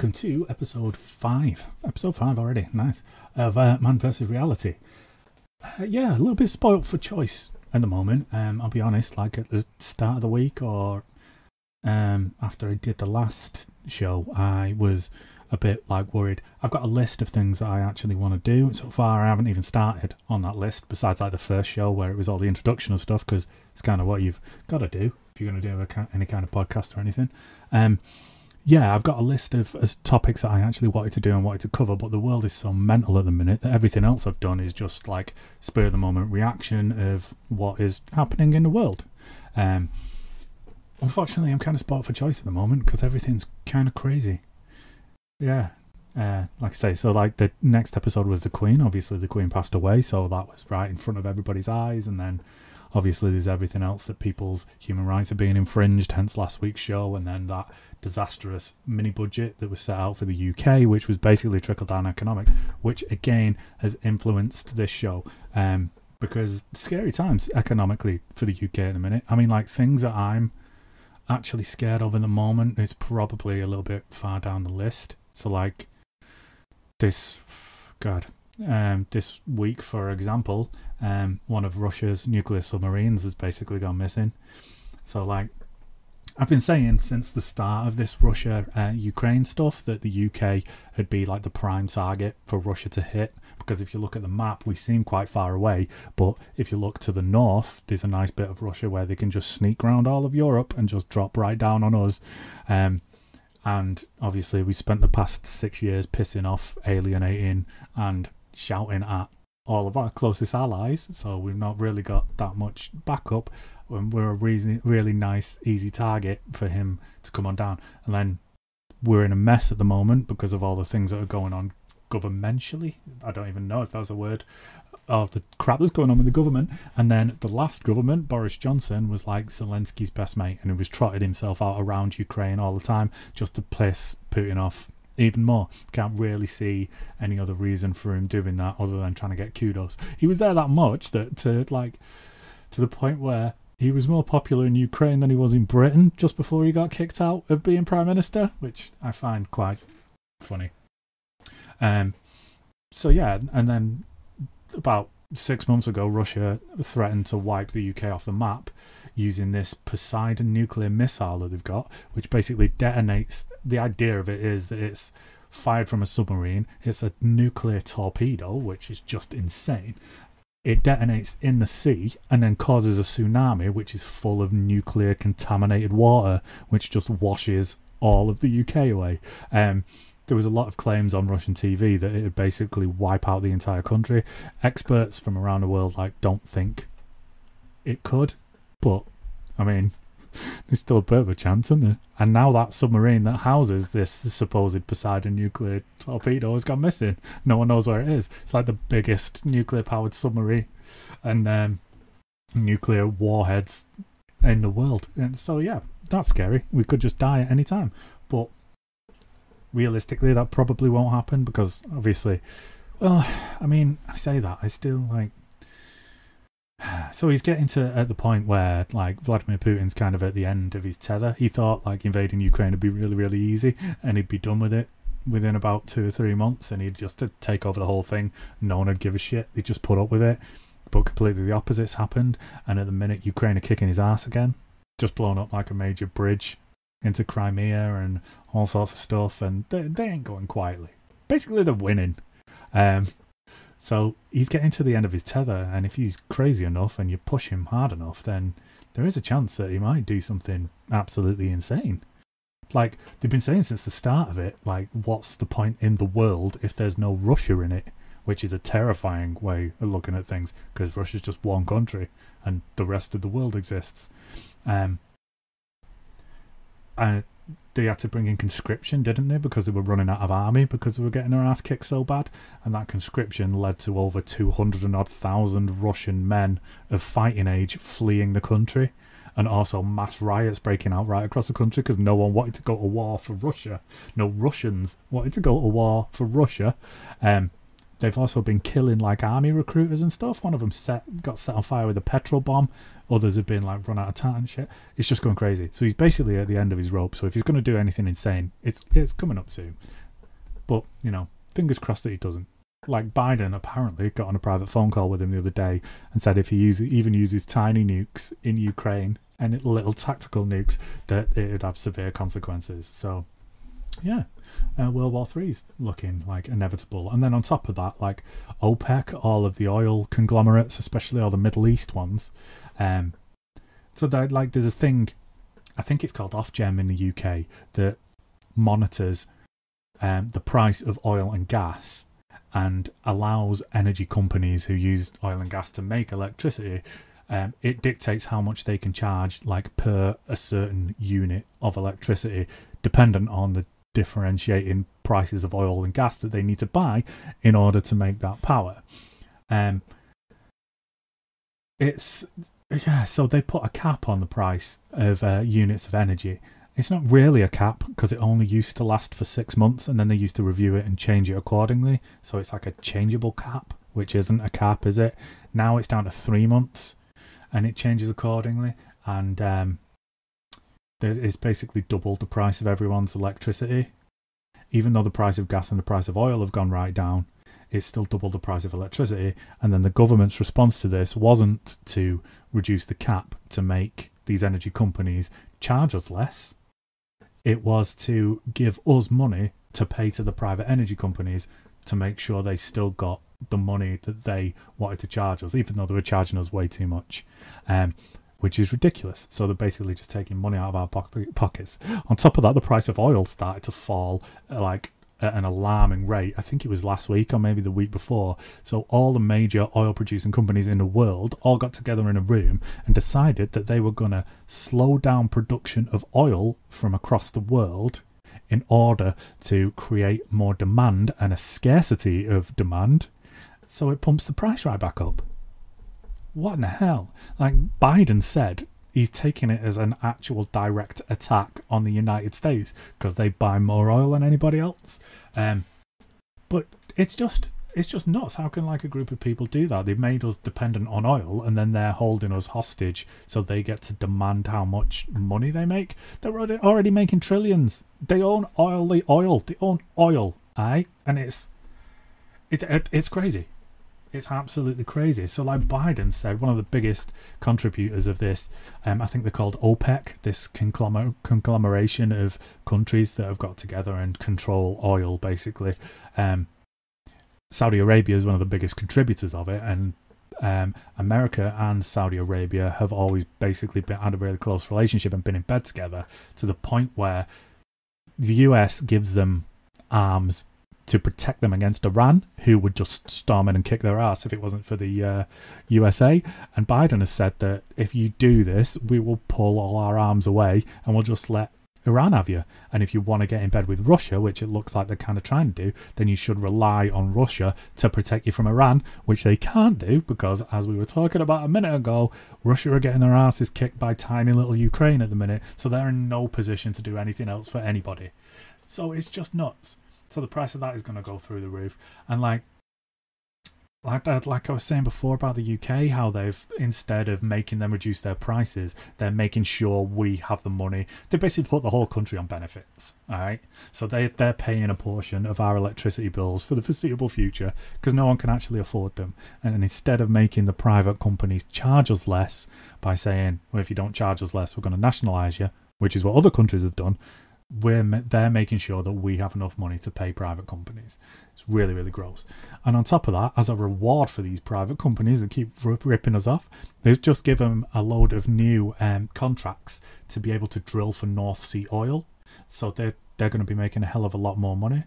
welcome to episode five. Episode five already, nice. Of uh, Man vs. Reality. Uh, yeah, a little bit spoilt for choice at the moment. Um, I'll be honest, like at the start of the week or um, after I did the last show, I was a bit like worried. I've got a list of things that I actually want to do. So far, I haven't even started on that list. Besides, like the first show where it was all the introduction and stuff, because it's kind of what you've got to do if you're going to do a, any kind of podcast or anything. Um, yeah, I've got a list of topics that I actually wanted to do and wanted to cover, but the world is so mental at the minute that everything else I've done is just like spur of the moment reaction of what is happening in the world. Um, unfortunately, I'm kind of spot for choice at the moment because everything's kind of crazy. Yeah, uh, like I say, so like the next episode was the Queen. Obviously, the Queen passed away, so that was right in front of everybody's eyes, and then obviously there's everything else that people's human rights are being infringed. Hence last week's show, and then that disastrous mini budget that was set out for the UK, which was basically trickle down economics, which again has influenced this show. Um, because scary times economically for the UK at the minute. I mean, like things that I'm actually scared of in the moment is probably a little bit far down the list. So, like this, God, um, this week, for example, um, one of Russia's nuclear submarines has basically gone missing. So, like, I've been saying since the start of this Russia uh, Ukraine stuff that the UK would be like the prime target for Russia to hit because if you look at the map, we seem quite far away. But if you look to the north, there's a nice bit of Russia where they can just sneak around all of Europe and just drop right down on us. Um, and obviously, we spent the past six years pissing off, alienating, and shouting at all of our closest allies. So we've not really got that much backup and we're a really, really nice, easy target for him to come on down. And then we're in a mess at the moment because of all the things that are going on governmentally. I don't even know if that's a word. All the crap that's going on with the government. And then the last government, Boris Johnson, was like Zelensky's best mate and he was trotted himself out around Ukraine all the time just to piss Putin off even more. Can't really see any other reason for him doing that other than trying to get kudos. He was there that much that to like to the point where he was more popular in Ukraine than he was in Britain just before he got kicked out of being prime minister, which I find quite funny. Um, so yeah, and then about six months ago, Russia threatened to wipe the UK off the map using this Poseidon nuclear missile that they've got, which basically detonates. The idea of it is that it's fired from a submarine. It's a nuclear torpedo, which is just insane it detonates in the sea and then causes a tsunami, which is full of nuclear contaminated water, which just washes all of the UK away. Um, there was a lot of claims on Russian TV that it would basically wipe out the entire country. Experts from around the world like don't think it could, but I mean, there's still a bit of a chance, isn't there? And now that submarine that houses this supposed Poseidon nuclear torpedo has gone missing. No one knows where it is. It's like the biggest nuclear powered submarine and um, nuclear warheads in the world. And so, yeah, that's scary. We could just die at any time. But realistically, that probably won't happen because obviously, well, I mean, I say that. I still like so he's getting to at the point where like Vladimir Putin's kind of at the end of his tether. He thought like invading Ukraine would be really really easy and he'd be done with it within about two or three months and he'd just take over the whole thing. No one would give a shit. They'd just put up with it. But completely the opposite's happened and at the minute Ukraine are kicking his ass again. Just blown up like a major bridge into Crimea and all sorts of stuff and they, they ain't going quietly. Basically they're winning. Um, so he's getting to the end of his tether, and if he's crazy enough and you push him hard enough, then there is a chance that he might do something absolutely insane. Like they've been saying since the start of it, like what's the point in the world if there's no Russia in it? Which is a terrifying way of looking at things because Russia's just one country and the rest of the world exists. Um, and they had to bring in conscription, didn't they? Because they were running out of army because they were getting their ass kicked so bad. And that conscription led to over 200 and odd thousand Russian men of fighting age fleeing the country. And also mass riots breaking out right across the country because no one wanted to go to war for Russia. No Russians wanted to go to war for Russia. Um, they've also been killing like army recruiters and stuff. One of them set got set on fire with a petrol bomb. Others have been like run out of time and shit. It's just going crazy. So he's basically at the end of his rope. So if he's going to do anything insane, it's it's coming up soon. But you know, fingers crossed that he doesn't. Like Biden apparently got on a private phone call with him the other day and said if he even uses tiny nukes in Ukraine and little tactical nukes, that it would have severe consequences. So yeah, uh, World War Three's looking like inevitable. And then on top of that, like OPEC, all of the oil conglomerates, especially all the Middle East ones. Um, so that like there's a thing, I think it's called Ofgem in the UK that monitors um, the price of oil and gas and allows energy companies who use oil and gas to make electricity. Um, it dictates how much they can charge, like per a certain unit of electricity, dependent on the differentiating prices of oil and gas that they need to buy in order to make that power. Um, it's yeah, so they put a cap on the price of uh, units of energy. It's not really a cap because it only used to last for six months, and then they used to review it and change it accordingly. So it's like a changeable cap, which isn't a cap, is it? Now it's down to three months, and it changes accordingly. And um, it's basically doubled the price of everyone's electricity. Even though the price of gas and the price of oil have gone right down, it's still double the price of electricity. And then the government's response to this wasn't to reduce the cap to make these energy companies charge us less. It was to give us money to pay to the private energy companies to make sure they still got the money that they wanted to charge us, even though they were charging us way too much. Um, which is ridiculous. So they're basically just taking money out of our pockets. On top of that, the price of oil started to fall uh, like at an alarming rate. I think it was last week or maybe the week before. So all the major oil producing companies in the world all got together in a room and decided that they were going to slow down production of oil from across the world in order to create more demand and a scarcity of demand. So it pumps the price right back up what in the hell? Like Biden said, he's taking it as an actual direct attack on the United States because they buy more oil than anybody else. Um, but it's just it's just nuts. How can like a group of people do that? They've made us dependent on oil, and then they're holding us hostage, so they get to demand how much money they make. They're already, making trillions. They own oil. They oil. They own oil. Aye, and it's it, it it's crazy. It's absolutely crazy. So, like Biden said, one of the biggest contributors of this, um, I think they're called OPEC, this conglomer- conglomeration of countries that have got together and control oil, basically. Um, Saudi Arabia is one of the biggest contributors of it, and um, America and Saudi Arabia have always basically been, had a really close relationship and been in bed together to the point where the US gives them arms to protect them against Iran, who would just storm in and kick their ass if it wasn't for the uh, USA. And Biden has said that if you do this, we will pull all our arms away and we'll just let Iran have you. And if you want to get in bed with Russia, which it looks like they're kind of trying to do, then you should rely on Russia to protect you from Iran, which they can't do because, as we were talking about a minute ago, Russia are getting their asses kicked by tiny little Ukraine at the minute. So they're in no position to do anything else for anybody. So it's just nuts. So the price of that is going to go through the roof. And like, like that, like I was saying before about the UK, how they've instead of making them reduce their prices, they're making sure we have the money. They basically put the whole country on benefits. All right, so they they're paying a portion of our electricity bills for the foreseeable future because no one can actually afford them. And instead of making the private companies charge us less by saying, well, if you don't charge us less, we're going to nationalise you, which is what other countries have done we're they're making sure that we have enough money to pay private companies. It's really really gross. And on top of that, as a reward for these private companies that keep ripping us off, they've just given a load of new um, contracts to be able to drill for North Sea oil. So they're they're going to be making a hell of a lot more money.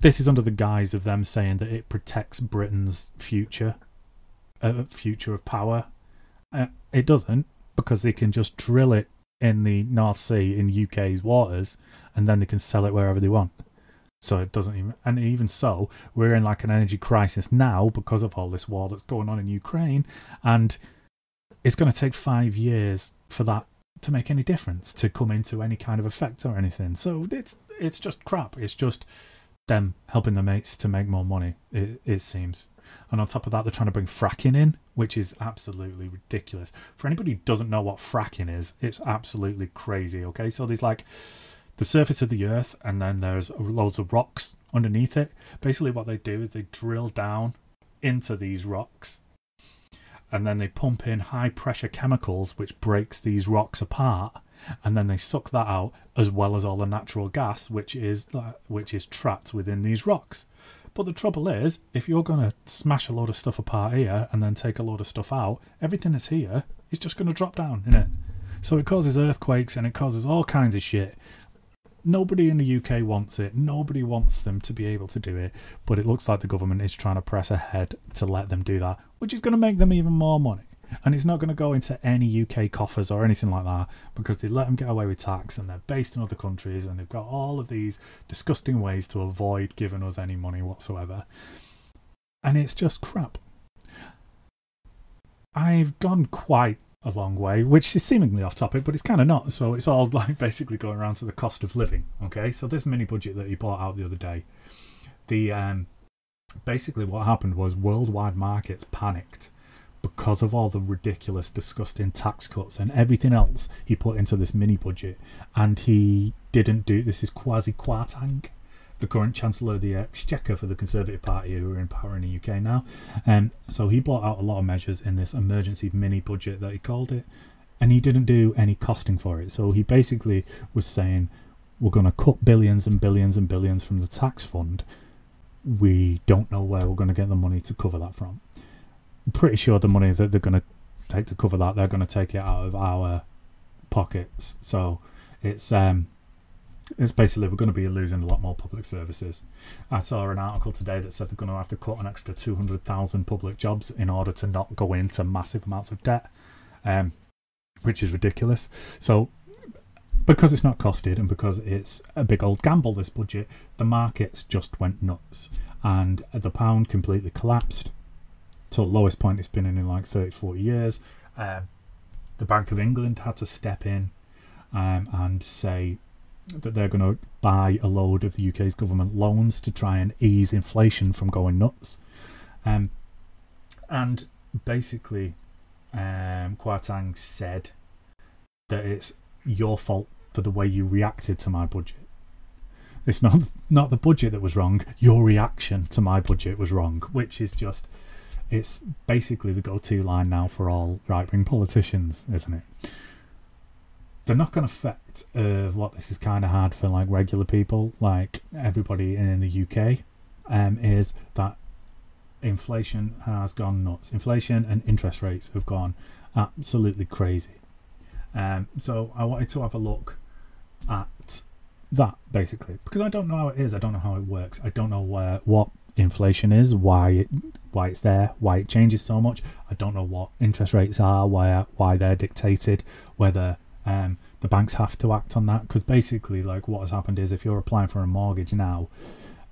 This is under the guise of them saying that it protects Britain's future, uh, future of power. Uh, it doesn't because they can just drill it in the North Sea in UK's waters, and then they can sell it wherever they want. So it doesn't even, and even so, we're in like an energy crisis now because of all this war that's going on in Ukraine, and it's going to take five years for that to make any difference, to come into any kind of effect or anything. So it's it's just crap. It's just them helping their mates to make more money. It, it seems. And on top of that, they're trying to bring fracking in, which is absolutely ridiculous. For anybody who doesn't know what fracking is, it's absolutely crazy. Okay, so there's like the surface of the earth, and then there's loads of rocks underneath it. Basically, what they do is they drill down into these rocks, and then they pump in high pressure chemicals, which breaks these rocks apart, and then they suck that out as well as all the natural gas, which is uh, which is trapped within these rocks. But the trouble is, if you're going to smash a load of stuff apart here and then take a load of stuff out, everything that's here is just going to drop down, in it? So it causes earthquakes and it causes all kinds of shit. Nobody in the UK wants it. Nobody wants them to be able to do it. But it looks like the government is trying to press ahead to let them do that, which is going to make them even more money. And it's not going to go into any UK coffers or anything like that because they let them get away with tax and they're based in other countries and they've got all of these disgusting ways to avoid giving us any money whatsoever. And it's just crap. I've gone quite a long way, which is seemingly off topic, but it's kind of not. So it's all like basically going around to the cost of living. Okay, so this mini budget that he bought out the other day, the um, basically what happened was worldwide markets panicked because of all the ridiculous, disgusting tax cuts and everything else he put into this mini budget. And he didn't do this is Kwasi Kwarteng, the current Chancellor of the Exchequer for the Conservative Party who are in power in the UK now. And um, so he brought out a lot of measures in this emergency mini budget that he called it. And he didn't do any costing for it. So he basically was saying, we're going to cut billions and billions and billions from the tax fund. We don't know where we're going to get the money to cover that from pretty sure the money that they're going to take to cover that, they're going to take it out of our pockets. So it's um, it's basically we're going to be losing a lot more public services. I saw an article today that said they're going to have to cut an extra 200,000 public jobs in order to not go into massive amounts of debt, um, which is ridiculous. So because it's not costed and because it's a big old gamble, this budget, the markets just went nuts and the pound completely collapsed to the lowest point it's been in in like 30, 40 years. Um, the Bank of England had to step in um, and say that they're going to buy a load of the UK's government loans to try and ease inflation from going nuts. Um, and basically, um, said that it's your fault for the way you reacted to my budget. It's not not the budget that was wrong. Your reaction to my budget was wrong, which is just it's basically the go-to line now for all right-wing politicians, isn't it? The knock-on effect of what this is kind of hard for like regular people, like everybody in the UK, um, is that inflation has gone nuts. Inflation and interest rates have gone absolutely crazy. Um, so I wanted to have a look at that basically because I don't know how it is. I don't know how it works. I don't know where what inflation is, why it, why it's there, why it changes so much. I don't know what interest rates are, why why they're dictated, whether um, the banks have to act on that. Because basically, like what has happened is, if you're applying for a mortgage now,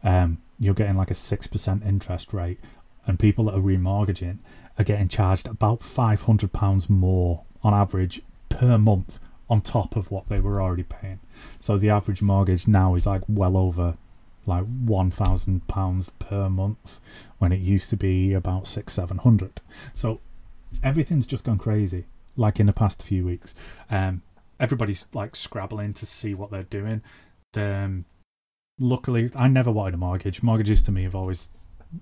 um, you're getting like a six percent interest rate, and people that are remortgaging are getting charged about five hundred pounds more on average per month on top of what they were already paying. So the average mortgage now is like well over like one thousand pounds per month when it used to be about six seven hundred. So everything's just gone crazy. Like in the past few weeks, um, everybody's like scrabbling to see what they're doing. Um, luckily, I never wanted a mortgage. Mortgages to me have always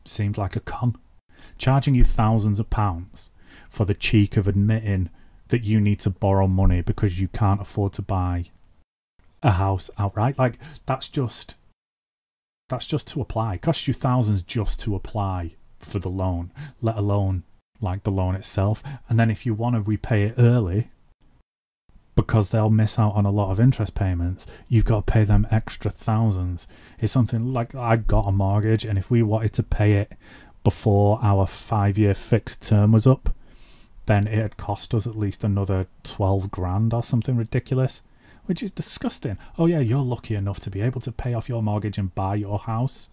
seemed like a con, charging you thousands of pounds for the cheek of admitting that you need to borrow money because you can't afford to buy a house outright. Like that's just that's just to apply. It costs you thousands just to apply for the loan, let alone like the loan itself. And then if you want to repay it early, because they'll miss out on a lot of interest payments, you've got to pay them extra thousands. It's something like I got a mortgage, and if we wanted to pay it before our five year fixed term was up, then it'd cost us at least another 12 grand or something ridiculous which is disgusting. Oh, yeah, you're lucky enough to be able to pay off your mortgage and buy your house.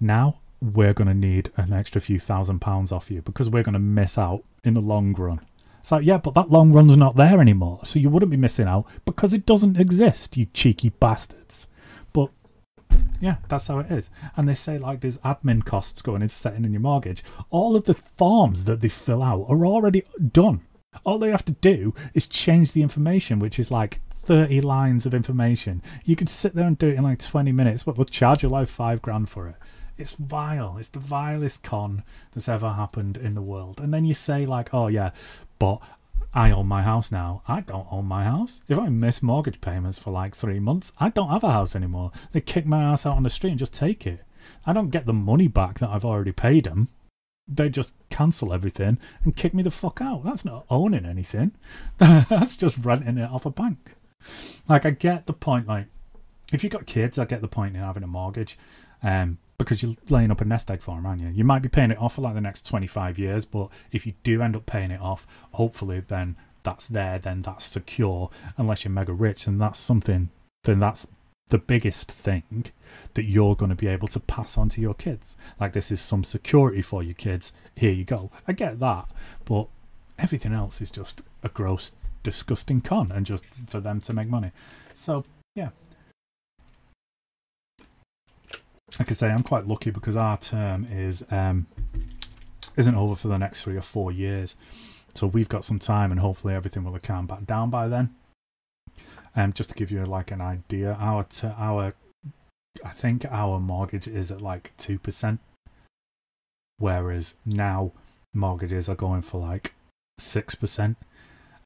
Now, we're going to need an extra few thousand pounds off you because we're going to miss out in the long run. It's like, yeah, but that long run's not there anymore. So you wouldn't be missing out because it doesn't exist, you cheeky bastards. But Yeah, that's how it is. And they say like there's admin costs going into setting in your mortgage. All of the forms that they fill out are already done. All they have to do is change the information, which is like 30 lines of information. You could sit there and do it in like 20 minutes, but they'll charge you like five grand for it. It's vile. It's the vilest con that's ever happened in the world. And then you say, like, oh, yeah, but I own my house now. I don't own my house. If I miss mortgage payments for like three months, I don't have a house anymore. They kick my ass out on the street and just take it. I don't get the money back that I've already paid them. They just cancel everything and kick me the fuck out. That's not owning anything. That's just renting it off a bank. Like, I get the point. Like, if you've got kids, I get the point in having a mortgage. Um, because you're laying up a nest egg for them, aren't you? You might be paying it off for like the next 25 years, but if you do end up paying it off, hopefully then that's there, then that's secure, unless you're mega rich, and that's something, then that's the biggest thing that you're going to be able to pass on to your kids. Like, this is some security for your kids. Here you go. I get that, but everything else is just a gross, disgusting con and just for them to make money. So, yeah, I say, I'm quite lucky because our term is um, isn't over for the next three or four years, so we've got some time, and hopefully everything will have calmed back down by then. Um, just to give you like an idea, our t- our I think our mortgage is at like two percent, whereas now mortgages are going for like six percent.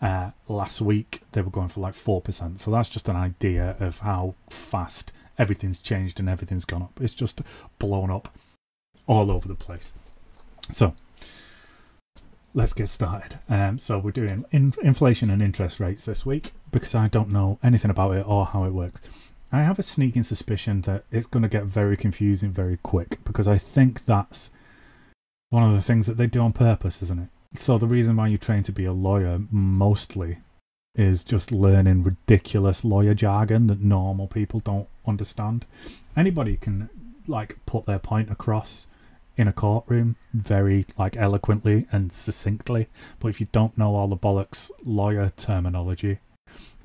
Uh, last week they were going for like four percent, so that's just an idea of how fast everything's changed and everything's gone up. It's just blown up all over the place. So let's get started. Um, so we're doing in- inflation and interest rates this week because I don't know anything about it or how it works. I have a sneaking suspicion that it's going to get very confusing very quick because I think that's one of the things that they do on purpose, isn't it? So the reason why you train to be a lawyer mostly is just learning ridiculous lawyer jargon that normal people don't understand. Anybody can like put their point across in a courtroom very like eloquently and succinctly, but if you don't know all the bollocks lawyer terminology,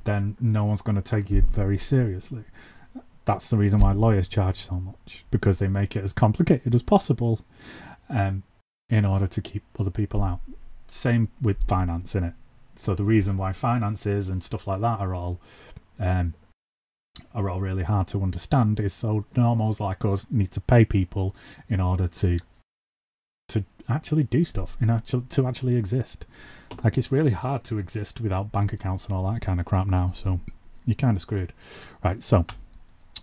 then no one's going to take you very seriously. That's the reason why lawyers charge so much because they make it as complicated as possible, um, in order to keep other people out. Same with finance in it. So the reason why finances and stuff like that are all um, are all really hard to understand is so normals like us need to pay people in order to to actually do stuff in actual to actually exist. Like it's really hard to exist without bank accounts and all that kind of crap now. So you're kind of screwed. Right. So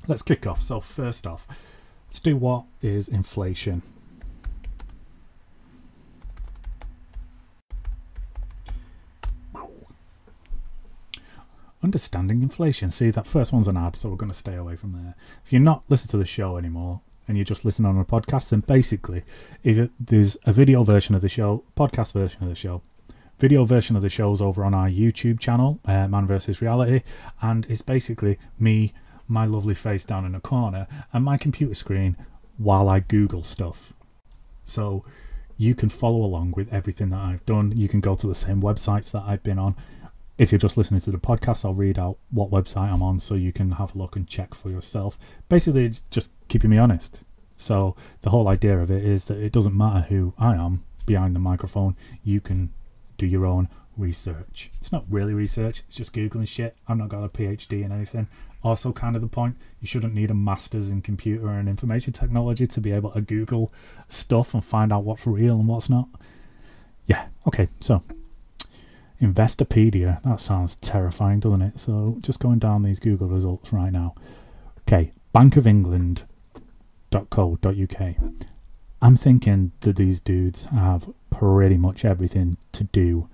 let's kick off. So first off, let's do what is inflation. Understanding inflation. See, that first one's an ad, so we're going to stay away from there. If you're not listening to the show anymore and you're just listening on a podcast, then basically, if it, there's a video version of the show, podcast version of the show, video version of the show's over on our YouTube channel, uh, Man vs. Reality, and it's basically me, my lovely face down in a corner, and my computer screen while I Google stuff. So you can follow along with everything that I've done. You can go to the same websites that I've been on if you're just listening to the podcast, I'll read out what website I'm on so you can have a look and check for yourself. Basically, just keeping me honest. So, the whole idea of it is that it doesn't matter who I am behind the microphone, you can do your own research. It's not really research, it's just Googling shit. I've not got a PhD in anything. Also, kind of the point, you shouldn't need a master's in computer and information technology to be able to Google stuff and find out what's real and what's not. Yeah, okay, so Investopedia. That sounds terrifying, doesn't it? So just going down these Google results right now. Okay, bank of bankofengland.co.uk. I'm thinking that these dudes have pretty much everything to do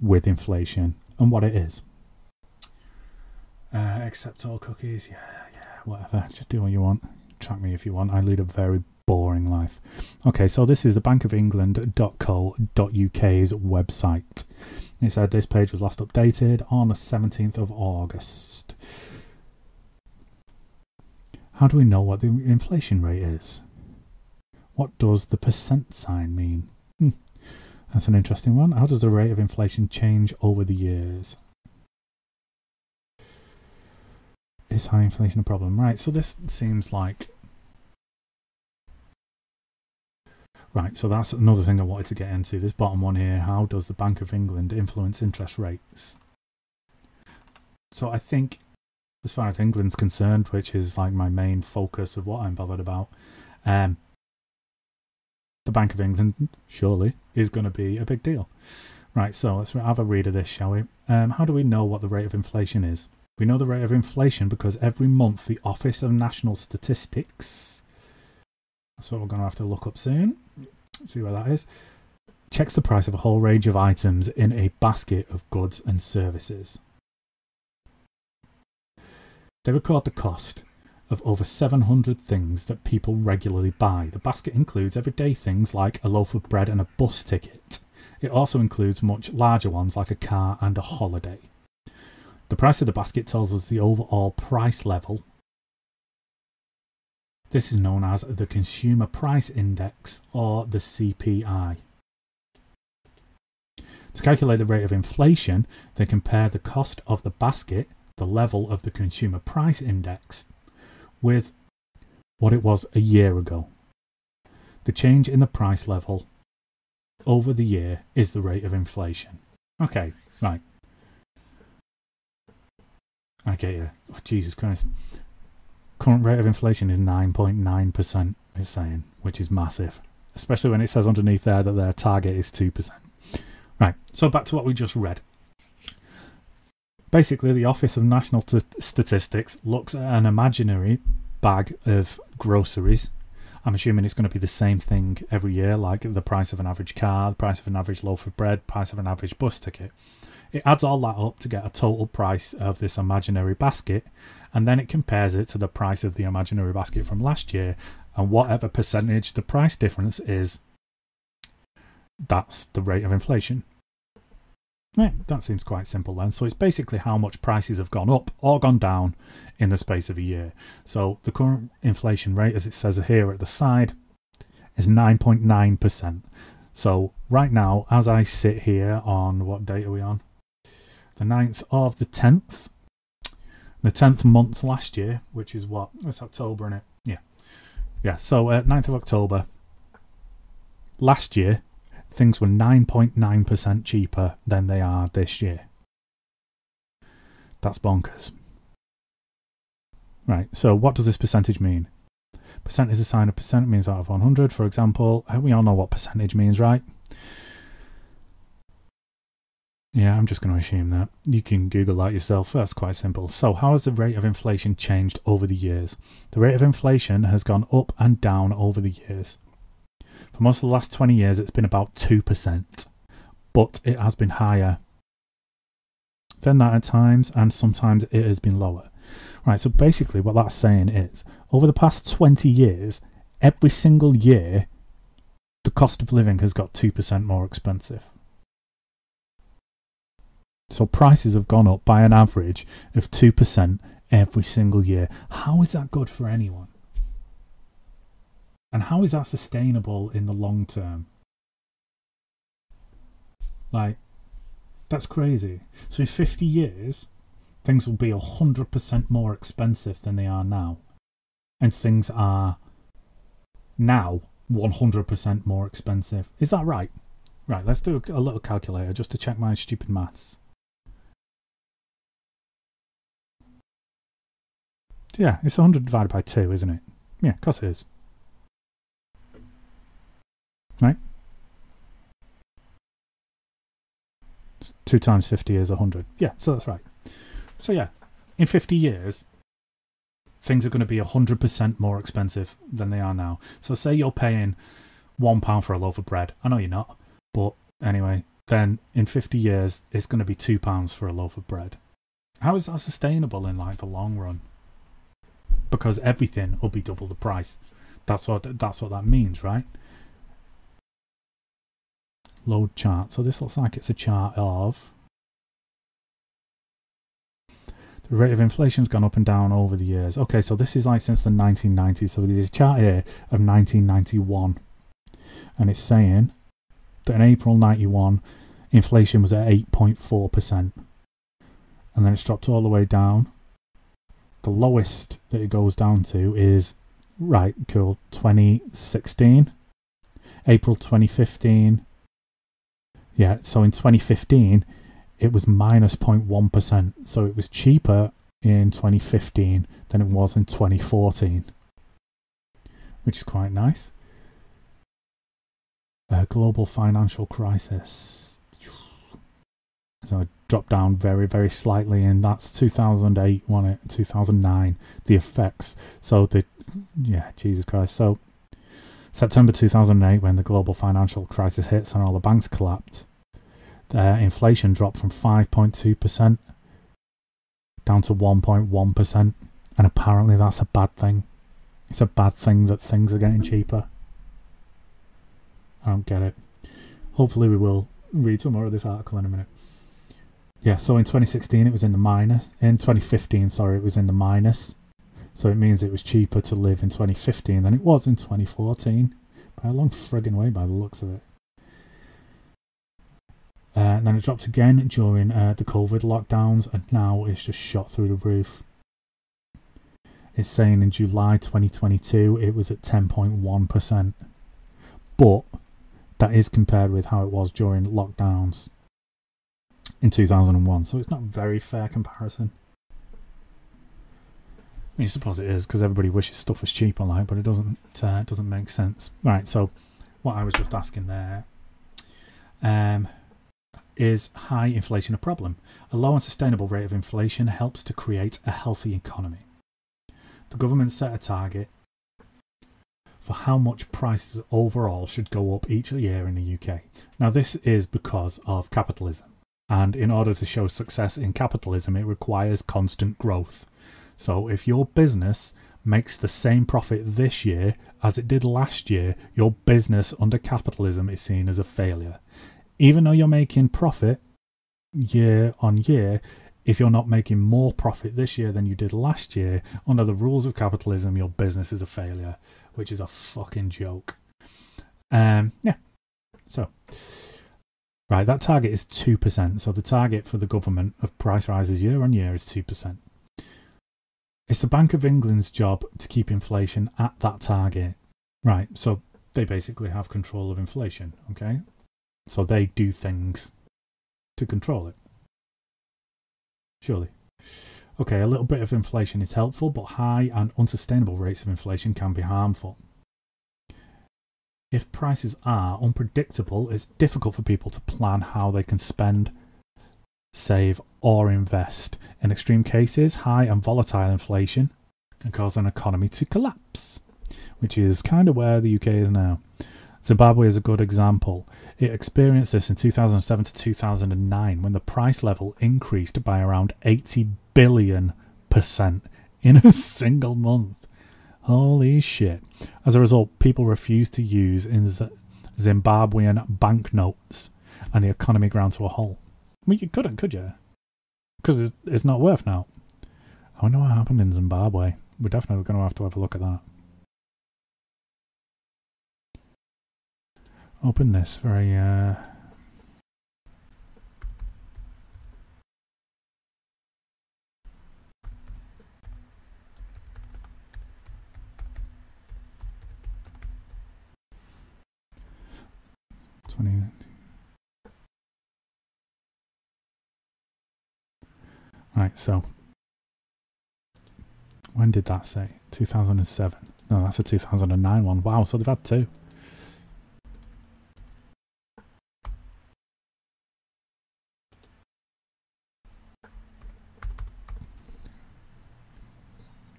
with inflation and what it is. Uh, accept all cookies. Yeah, yeah, whatever. Just do what you want. Track me if you want. I lead a very boring life. Okay, so this is the Bank of bankofengland.co.uk's website. It said this page was last updated on the 17th of August. How do we know what the inflation rate is? What does the percent sign mean? Hmm. That's an interesting one. How does the rate of inflation change over the years? is high inflation a problem? Right, so this seems like. Right, so that's another thing I wanted to get into. This bottom one here how does the Bank of England influence interest rates? So I think, as far as England's concerned, which is like my main focus of what I'm bothered about, um, the Bank of England, surely, is going to be a big deal. Right, so let's have a read of this, shall we? Um, how do we know what the rate of inflation is? We know the rate of inflation because every month the Office of National Statistics, that's what we're going to have to look up soon, see where that is, checks the price of a whole range of items in a basket of goods and services. They record the cost of over 700 things that people regularly buy. The basket includes everyday things like a loaf of bread and a bus ticket. It also includes much larger ones like a car and a holiday. The price of the basket tells us the overall price level. This is known as the Consumer Price Index or the CPI. To calculate the rate of inflation, they compare the cost of the basket, the level of the Consumer Price Index, with what it was a year ago. The change in the price level over the year is the rate of inflation. Okay, right. I get you. Oh, Jesus Christ. Current rate of inflation is 9.9%, it's saying, which is massive. Especially when it says underneath there that their target is 2%. Right, so back to what we just read. Basically, the Office of National T- Statistics looks at an imaginary bag of groceries. I'm assuming it's going to be the same thing every year, like the price of an average car, the price of an average loaf of bread, price of an average bus ticket. It adds all that up to get a total price of this imaginary basket, and then it compares it to the price of the imaginary basket from last year, and whatever percentage the price difference is, that's the rate of inflation. Yeah, that seems quite simple then. So it's basically how much prices have gone up or gone down in the space of a year. So the current inflation rate, as it says here at the side, is 9.9%. So right now, as I sit here on what date are we on? The 9th of the 10th. The 10th month last year, which is what? It's October, in it? Yeah. Yeah, so uh, 9th of October last year, things were 9.9% cheaper than they are this year. That's bonkers. Right, so what does this percentage mean? Percent is a sign of percent means out of 100, for example. We all know what percentage means, right? Yeah, I'm just going to assume that. You can Google that yourself. That's quite simple. So, how has the rate of inflation changed over the years? The rate of inflation has gone up and down over the years. For most of the last 20 years, it's been about 2%, but it has been higher than that at times, and sometimes it has been lower. Right, so basically, what that's saying is over the past 20 years, every single year, the cost of living has got 2% more expensive. So prices have gone up by an average of 2% every single year. How is that good for anyone? And how is that sustainable in the long term? Like, that's crazy. So in 50 years, things will be 100% more expensive than they are now. And things are now 100% more expensive. Is that right? Right, let's do a little calculator just to check my stupid maths. Yeah, it's 100 divided by 2, isn't it? Yeah, of course it is. Right? 2 times 50 is 100. Yeah, so that's right. So yeah, in 50 years, things are going to be 100% more expensive than they are now. So say you're paying £1 for a loaf of bread. I know you're not, but anyway, then in 50 years, it's going to be £2 for a loaf of bread. How is that sustainable in like the long run? Because everything will be double the price. That's what that's what that means, right? Load chart. So this looks like it's a chart of the rate of inflation has gone up and down over the years. Okay, so this is like since the 1990s. So there's a chart here of 1991, and it's saying that in April 91, inflation was at 8.4 percent, and then it's dropped all the way down The lowest that it goes down to is right, cool, 2016, April 2015. Yeah, so in 2015, it was minus 0.1. So it was cheaper in 2015 than it was in 2014, which is quite nice. Uh, global financial crisis. So it dropped down very, very slightly, and that's 2008, one it 2009. The effects. So the yeah, Jesus Christ. So September 2008, when the global financial crisis hits and all the banks collapsed, uh, inflation dropped from 5.2% down to 1.1%, and apparently that's a bad thing. It's a bad thing that things are getting cheaper. I don't get it. Hopefully, we will read some more of this article in a minute. Yeah, so in 2016 it was in the minus. In 2015, sorry, it was in the minus. So it means it was cheaper to live in 2015 than it was in 2014. By a long friggin' way, by the looks of it. Uh, and then it dropped again during uh, the COVID lockdowns, and now it's just shot through the roof. It's saying in July 2022 it was at 10.1%. But that is compared with how it was during lockdowns in 2001. So it's not a very fair comparison. I mean, suppose it is because everybody wishes stuff was cheaper, like, but it doesn't. Uh, doesn't make sense, right? So, what I was just asking there, um, is high inflation a problem? A low and sustainable rate of inflation helps to create a healthy economy. The government set a target for how much prices overall should go up each year in the UK. Now, this is because of capitalism. And in order to show success in capitalism, it requires constant growth. So if your business makes the same profit this year as it did last year, your business under capitalism is seen as a failure. Even though you're making profit year on year, if you're not making more profit this year than you did last year, under the rules of capitalism, your business is a failure, which is a fucking joke. Um, yeah. So, right, that target is 2%. So the target for the government of price rises year on year is 2%. It's the Bank of England's job to keep inflation at that target. Right, so they basically have control of inflation, okay? So they do things to control it. Surely. Okay, a little bit of inflation is helpful, but high and unsustainable rates of inflation can be harmful. If prices are unpredictable, it's difficult for people to plan how they can spend, save, or invest. In extreme cases, high and volatile inflation can cause an economy to collapse, which is kind of where the UK is now. Zimbabwe is a good example. It experienced this in 2007 to 2009 when the price level increased by around 80 billion percent in a single month. Holy shit. As a result, people refused to use in Zimbabwean banknotes and the economy ground to a halt. Well, you couldn't, could you? because it's not worth now. I wonder what happened in Zimbabwe. We're definitely going to have to have a look at that. Open this very. Uh, Twenty. Right, so when did that say? 2007. No, that's a 2009 one. Wow, so they've had two.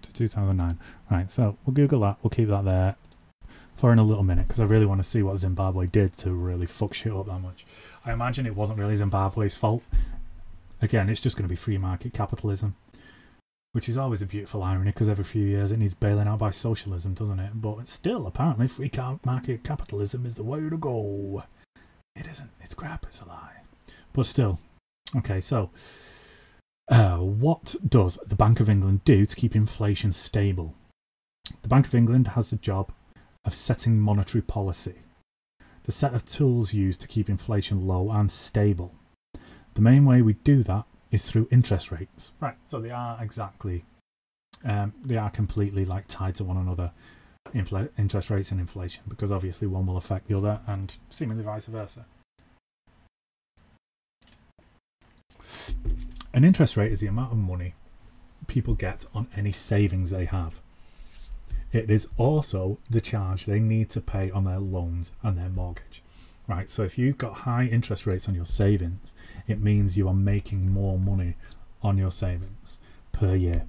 To 2009. Right, so we'll Google that. We'll keep that there for in a little minute because I really want to see what Zimbabwe did to really fuck shit up that much. I imagine it wasn't really Zimbabwe's fault. Again, it's just going to be free market capitalism, which is always a beautiful irony because every few years it needs bailing out by socialism, doesn't it? But still, apparently, free market capitalism is the way to go. It isn't. It's crap. It's a lie. But still, okay. So, uh, what does the Bank of England do to keep inflation stable? The Bank of England has the job of setting monetary policy, the set of tools used to keep inflation low and stable. The main way we do that is through interest rates. Right, so they are exactly Um, they are completely like tied to one another, infl- interest rates and inflation, because obviously one will affect the other, and seemingly vice versa. An interest rate is the amount of money people get on any savings they have. It is also the charge they need to pay on their loans and their mortgage. Right, so if you've got high interest rates on your savings, it means you are making more money on your savings per year.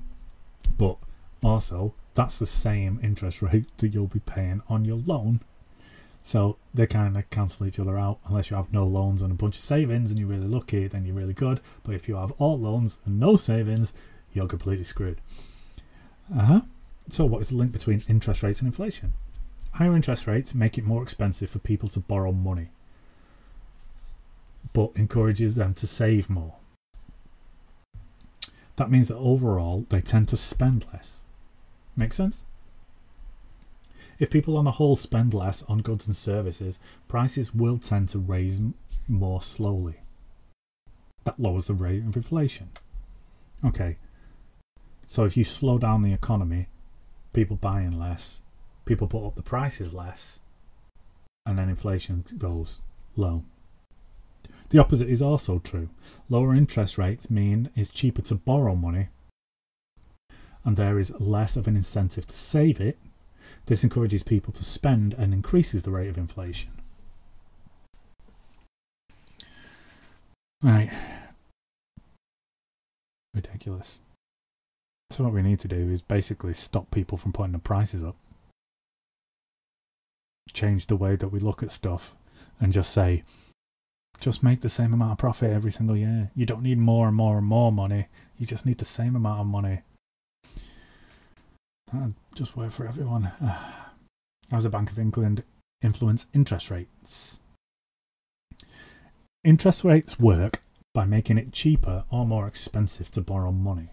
But also, that's the same interest rate that you'll be paying on your loan. So they kind of cancel each other out unless you have no loans and a bunch of savings and you're really lucky, then you're really good. But if you have all loans and no savings, you're completely screwed. Uh huh. So, what is the link between interest rates and inflation? Higher interest rates make it more expensive for people to borrow money, but encourages them to save more. That means that overall they tend to spend less. Make sense? If people on the whole spend less on goods and services, prices will tend to raise more slowly. That lowers the rate of inflation. Okay, so if you slow down the economy, people buying less, people put up the prices less, and then inflation goes low. The opposite is also true. Lower interest rates mean it's cheaper to borrow money, and there is less of an incentive to save it. This encourages people to spend and increases the rate of inflation. Right. Ridiculous. So what we need to do is basically stop people from putting the prices up. Change the way that we look at stuff and just say, just make the same amount of profit every single year. You don't need more and more and more money. You just need the same amount of money. That'd just work for everyone. How does the Bank of England influence interest rates? Interest rates work by making it cheaper or more expensive to borrow money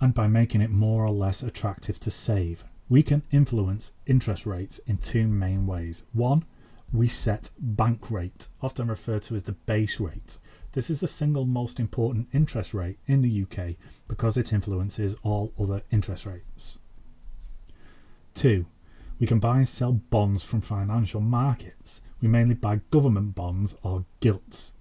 and by making it more or less attractive to save. We can influence interest rates in two main ways. One, we set bank rate, often referred to as the base rate. This is the single most important interest rate in the UK because it influences all other interest rates. Two, we can buy and sell bonds from financial markets. We mainly buy government bonds or gilts.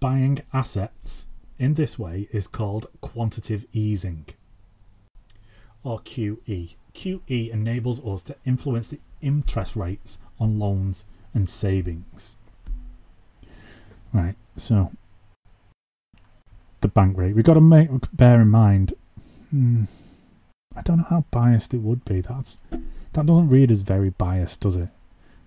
Buying assets in this way is called quantitative easing or QE. QE enables us to influence the interest rates on loans and savings. Right, so the bank rate. We've got to make, bear in mind. Hmm, I don't know how biased it would be. That's that doesn't read as very biased, does it?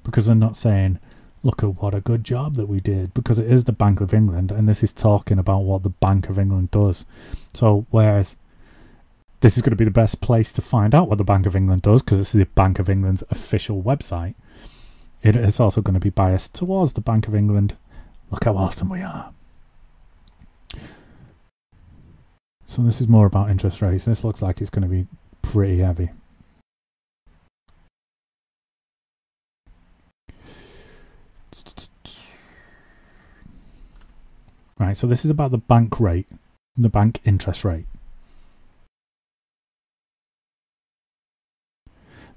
Because they're not saying look at what a good job that we did because it is the Bank of England and this is talking about what the Bank of England does. So, whereas this is going to be the best place to find out what the Bank of England does because it's the Bank of England's official website, it is also going to be biased towards the Bank of England. Look how awesome we are. So, this is more about interest rates. This looks like it's going to be pretty heavy. Right, so this is about the bank rate, the bank interest rate.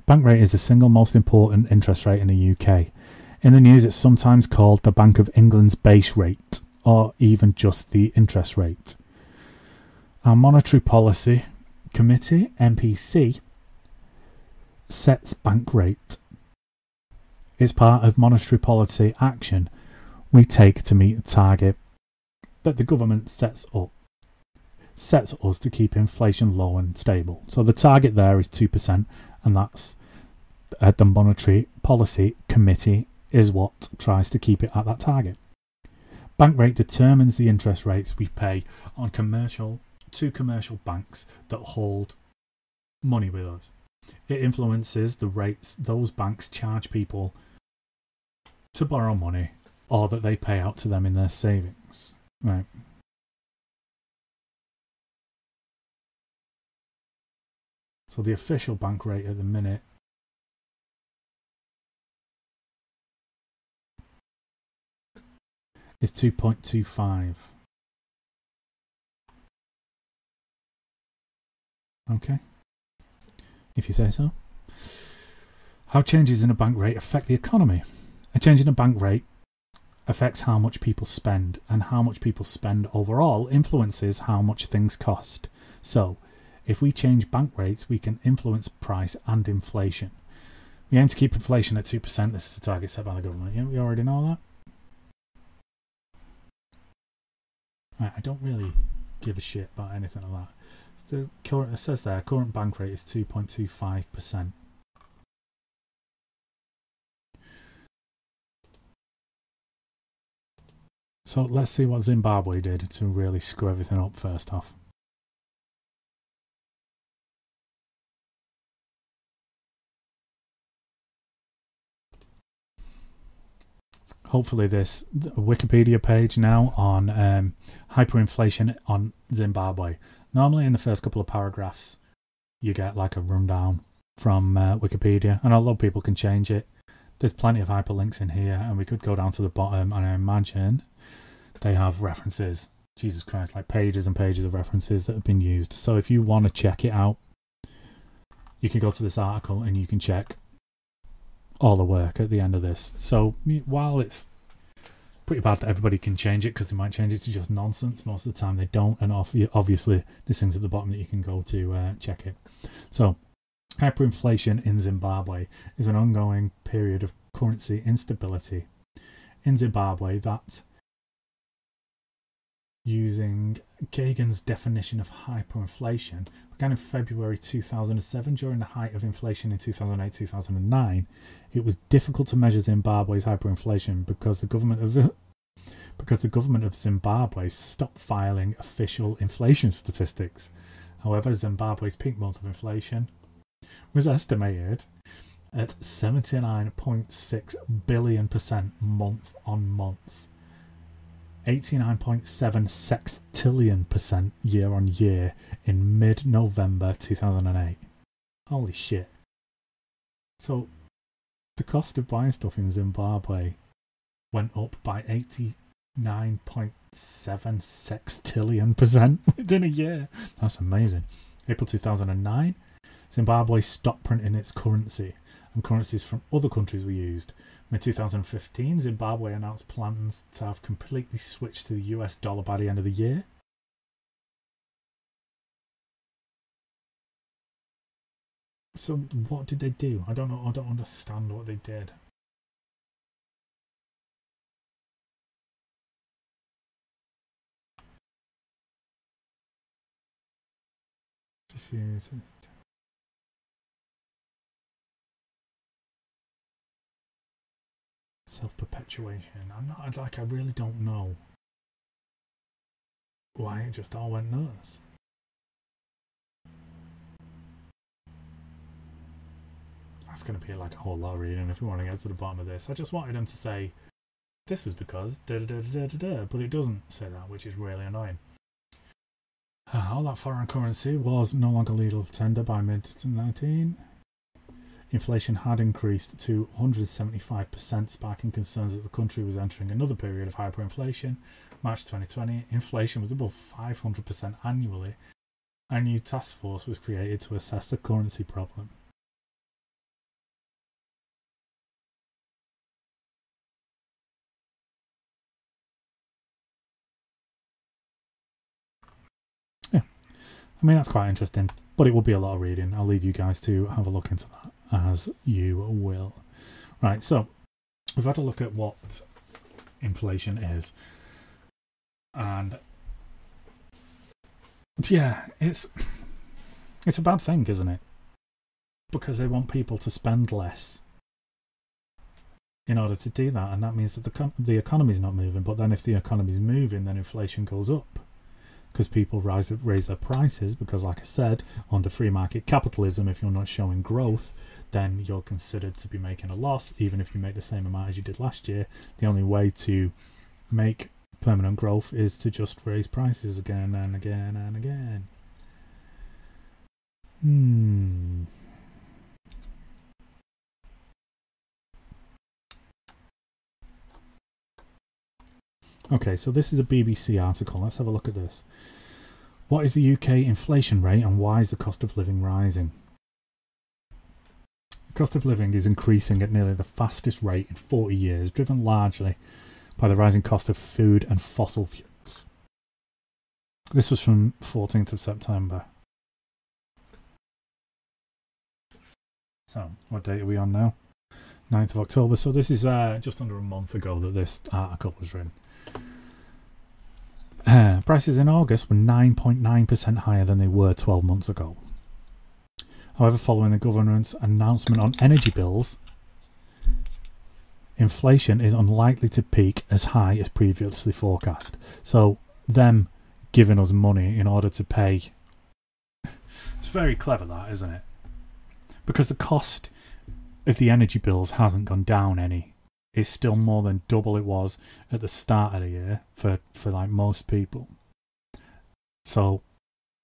Bank rate is the single most important interest rate in the UK. In the news, it's sometimes called the Bank of England's base rate, or even just the interest rate. Our Monetary Policy Committee, MPC, sets bank rate. It's part of monetary policy action we take to meet a target that the government sets up sets us to keep inflation low and stable. So the target there is 2%, and that's the Monetary Policy Committee is what tries to keep it at that target. Bank rate determines the interest rates we pay on commercial to commercial banks that hold money with us. It influences the rates those banks charge people to borrow money or that they pay out to them in their savings. Right. So the official bank rate at the minute is 2.25. Okay. If you say so. How changes in a bank rate affect the economy? A change in a bank rate affects how much people spend, and how much people spend overall influences how much things cost. So, if we change bank rates, we can influence price and inflation. We aim to keep inflation at 2%. This is the target set by the government. Yeah, we already know that. Right, I don't really give a shit about anything like that. The current, it says there, current bank rate is 2.25%. So let's see what Zimbabwe did to really screw everything up first off. hopefully this Wikipedia page now on um, hyperinflation on Zimbabwe. Normally, in the first couple of paragraphs, you get like a rundown from uh, Wikipedia, and although people can change it, there's plenty of hyperlinks in here, and we could go down to the bottom, and I imagine they have references. Jesus Christ, like pages and pages of references that have been used. So if you want to check it out, you can go to this article and you can check all the work at the end of this. So while it's pretty bad that everybody can change it because they might change it to just nonsense, most of the time they don't. And obviously, there's things at the bottom that you can go to uh, check it. So hyperinflation in Zimbabwe is an ongoing period of currency instability. In Zimbabwe, that using Cagan's definition of hyperinflation began in February 2007 during the height of inflation in 2008 2009. It was difficult to measure Zimbabwe's hyperinflation because the government of because the government of Zimbabwe stopped filing official inflation statistics. However, Zimbabwe's peak month of inflation was estimated at 79.6 billion percent month on month 89.7 sextillion percent year on year in mid November 2008. Holy shit. So, the cost of buying stuff in Zimbabwe went up by 89.7 sextillion percent within a year. That's amazing. April 2009, Zimbabwe stopped printing its currency, and currencies from other countries were used. In 2015, Zimbabwe announced plans to have completely switched to the US dollar by the end of the year. So what did they do? I don't know. I don't understand what they did. Diffuse. Self perpetuation. I'm not like I really don't know why it just all went nuts. That's going to be like a whole lot of reading if we want to get to the bottom of this. I just wanted him to say this was because da da da da da da, but it doesn't say that, which is really annoying. all that foreign currency was no longer legal tender by mid 19 inflation had increased to 175%, sparking concerns that the country was entering another period of hyperinflation. March 2020, inflation was above 500% annually. A new task force was created to assess the currency problem. Yeah, I mean, that's quite interesting, but it will be a lot of reading. I'll leave you guys to have a look into that as you will. Right, so we've had a look at what inflation is. And yeah, it's it's a bad thing, isn't it? Because they want people to spend less in order to do that, and that means that the the economy's not moving. But then, if the economy's moving, then inflation goes up because people rise raise their prices. Because, like I said, under free market capitalism, if you're not showing growth, then you're considered to be making a loss, even if you make the same amount as you did last year. The only way to make permanent growth is to just raise prices again and again and again. Hmm. Okay, so this is a BBC article. Let's have a look at this. What is the UK inflation rate and why is the cost of living rising? Cost of living is increasing at nearly the fastest rate in 40 years, driven largely by the rising cost of food and fossil fuels. This was from 14th of September. So, what date are we on now? 9th of October. So, this is uh, just under a month ago that this article was written. Uh, prices in August were 9.9% higher than they were 12 months ago. However, following the government's announcement on energy bills, inflation is unlikely to peak as high as previously forecast. So, them giving us money in order to pay. It's very clever, that, isn't it? Because the cost of the energy bills hasn't gone down any. It's still more than double it was at the start of the year for, for like most people. So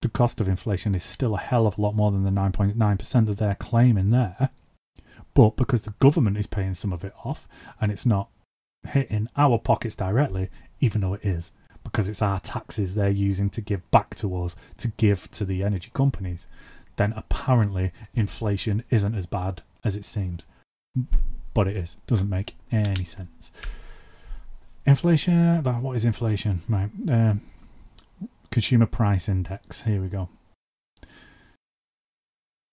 the cost of inflation is still a hell of a lot more than the 9.9% that they're claiming there. But because the government is paying some of it off and it's not hitting our pockets directly, even though it is, because it's our taxes they're using to give back to us, to give to the energy companies, then apparently inflation isn't as bad as it seems. But it is. Doesn't make any sense. Inflation, what is inflation? Right. Um, consumer price index. Here we go.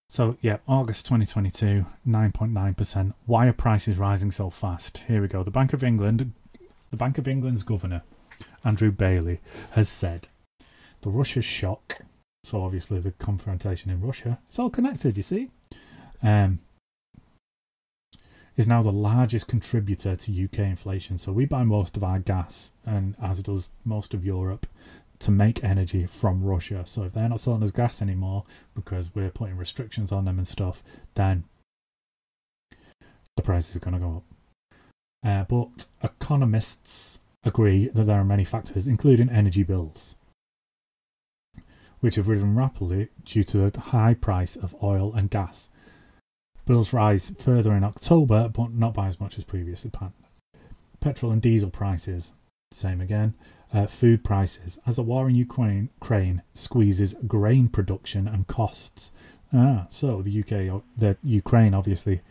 So, yeah, August 2022, 9.9%. Why are prices rising so fast? Here we go. The Bank of England, the Bank of England's governor, Andrew Bailey, has said the Russia shock, so obviously the confrontation in Russia, it's all connected, you see, um, is now the largest contributor to UK inflation. So we buy most of our gas, and as does most of Europe, to make energy from Russia. So if they're not selling us gas anymore because we're putting restrictions on them and stuff, then the prices are going to go up. Uh, but economists agree that there are many factors, including energy bills, which have risen rapidly due to the high price of oil and gas. Bills rise further in October, but not by as much as previously planned. Petrol and diesel prices, same again uh, food prices as the war in Ukraine, Ukraine squeezes grain production and costs. Ah, so the UK, the Ukraine obviously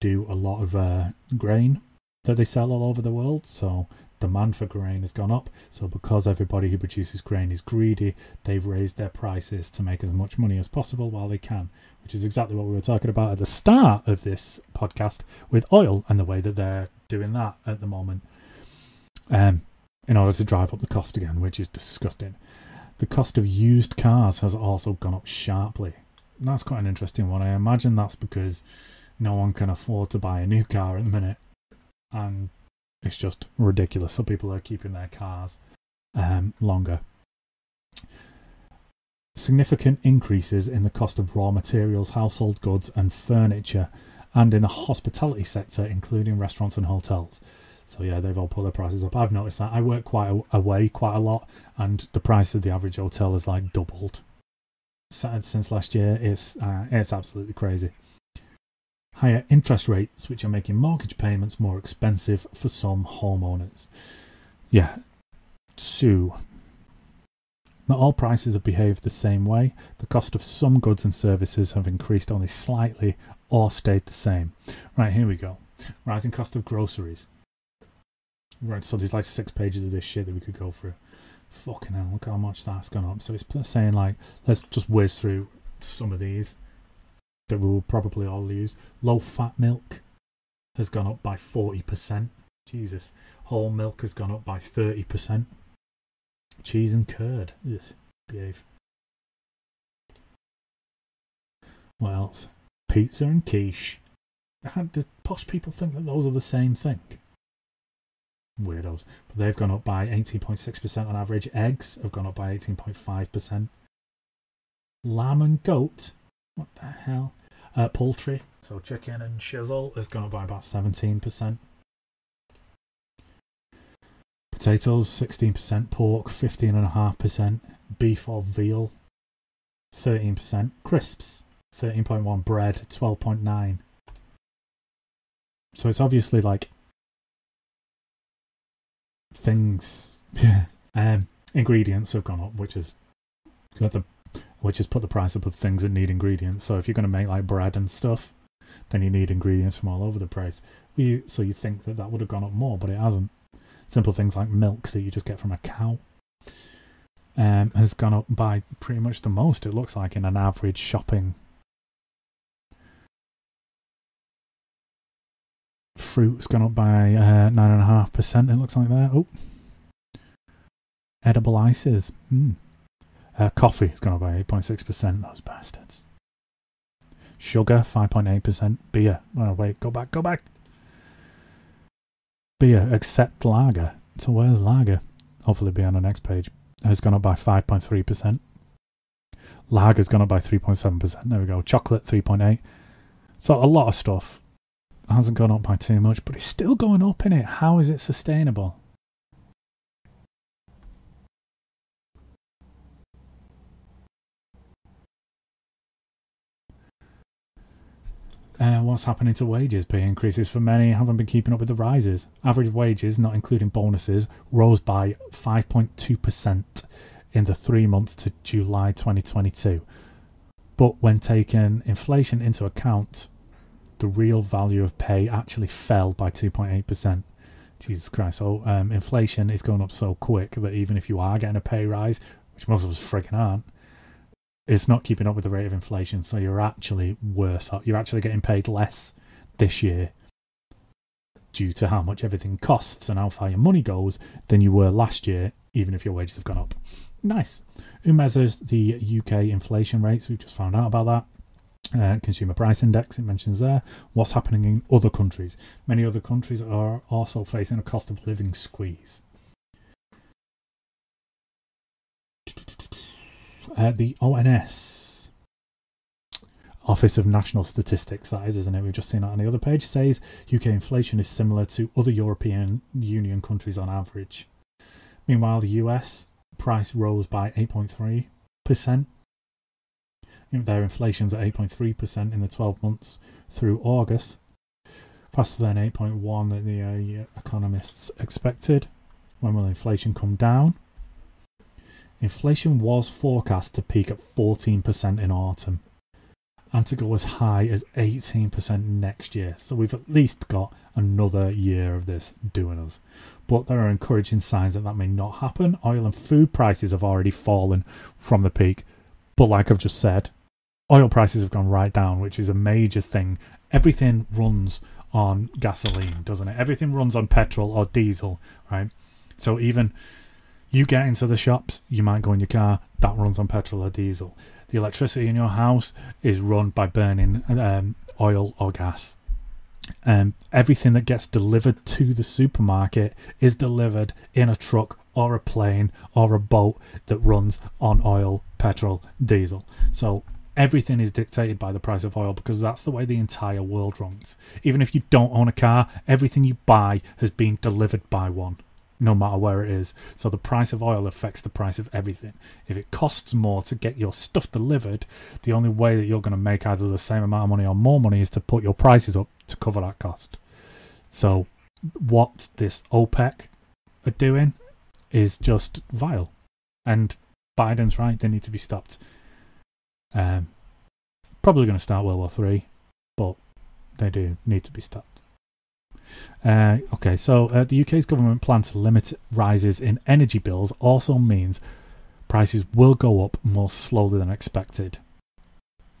do a lot of uh, grain that they sell all over the world. So demand for grain has gone up. So because everybody who produces grain is greedy, they've raised their prices to make as much money as possible while they can, which is exactly what we were talking about at the start of this podcast with oil and the way that they're doing that at the moment. Um, in order to drive up the cost again, which is disgusting. The cost of used cars has also gone up sharply. That's quite an interesting one. I imagine that's because no one can afford to buy a new car at the minute, and it's just ridiculous. So people are keeping their cars um, longer. Significant increases in the cost of raw materials, household goods, and furniture, and in the hospitality sector, including restaurants and hotels. So yeah, they've all put their prices up. I've noticed that. I work quite a, away quite a lot, and the price of the average hotel is like doubled since last year. It's uh, it's absolutely crazy. Higher interest rates, which are making mortgage payments more expensive for some homeowners. Yeah, Sue. Not all prices have behaved the same way. The cost of some goods and services have increased only slightly or stayed the same. Right, here we go. Rising cost of groceries. Right, so there's like six pages of this shit that we could go through. Fucking hell, look how much that's gone up. So it's saying like, let's just whiz through some of these that we will probably all use. Low fat milk has gone up by 40%. Jesus. Whole milk has gone up by 30%. Cheese and curd. Yes, behave. What else? Pizza and quiche. How do posh people think that those are the same thing? Weirdos. But they've gone up by 18.6% on average. Eggs have gone up by 18.5%. Lamb and goat, what the hell? Uh, poultry, so chicken and chisel, has gone up by about 17%. Potatoes, 16%. Pork, 15.5%. Beef or veal, 13%. Crisps, 13.1. Bread, 12.9. So it's obviously like things, um, ingredients have gone up, which is got the which has put the price up of things that need ingredients. So if you're going to make like bread and stuff, then you need ingredients from all over the place. We, so you think that that would have gone up more, but it hasn't. Simple things like milk that you just get from a cow um, has gone up by pretty much the most. It looks like in an average shopping. Fruit's gone up by uh, nine and a half percent. It looks like that. Oh, edible ices. Hmm. Uh, coffee has gone up by 8.6%. Those bastards. Sugar, 5.8%. Beer. Oh, wait, go back, go back. Beer, except lager. So where's lager? Hopefully be on the next page. Has gone up by 5.3%. Lager's gone up by 3.7%. There we go. Chocolate, 3.8 So a lot of stuff hasn't gone up by too much, but it's still going up in it. How is it sustainable? Uh, what's happening to wages? Pay increases for many haven't been keeping up with the rises. Average wages, not including bonuses, rose by 5.2% in the three months to July 2022. But when taking inflation into account, the real value of pay actually fell by 2.8%. Jesus Christ. So um, inflation is going up so quick that even if you are getting a pay rise, which most of us frigging aren't, it's not keeping up with the rate of inflation. So you're actually worse off. You're actually getting paid less this year due to how much everything costs and how far your money goes than you were last year, even if your wages have gone up. Nice. Who measures the UK inflation rates? We've just found out about that. Uh, consumer price index, it mentions there. What's happening in other countries? Many other countries are also facing a cost of living squeeze. uh, the ONS, Office of National Statistics, that is, isn't it? We've just seen that on the other page, says UK inflation is similar to other European Union countries on average. Meanwhile, the US price rose by 8.3%. Their inflation's at 8.3% in the 12 months through August, faster than 8.1 that the uh, economists expected. When will inflation come down? Inflation was forecast to peak at 14% in autumn and to go as high as 18% next year. So we've at least got another year of this doing us. But there are encouraging signs that that may not happen. Oil and food prices have already fallen from the peak. But like I've just said, oil prices have gone right down, which is a major thing. Everything runs on gasoline, doesn't it? Everything runs on petrol or diesel, right? So even you get into the shops, you might go in your car, that runs on petrol or diesel. The electricity in your house is run by burning um, oil or gas. Um, everything that gets delivered to the supermarket is delivered in a truck or a plane or a boat that runs on oil, petrol, diesel. So everything is dictated by the price of oil because that's the way the entire world runs. Even if you don't own a car, everything you buy has been delivered by one no matter where it is. So the price of oil affects the price of everything. If it costs more to get your stuff delivered, the only way that you're going to make either the same amount of money or more money is to put your prices up to cover that cost. So what this OPEC are doing is just vile. And Biden's right, they need to be stopped. Um, probably going to start World War Three, but they do need to be stopped. Uh, okay, so uh, the UK's government plan to limit rises in energy bills also means prices will go up more slowly than expected.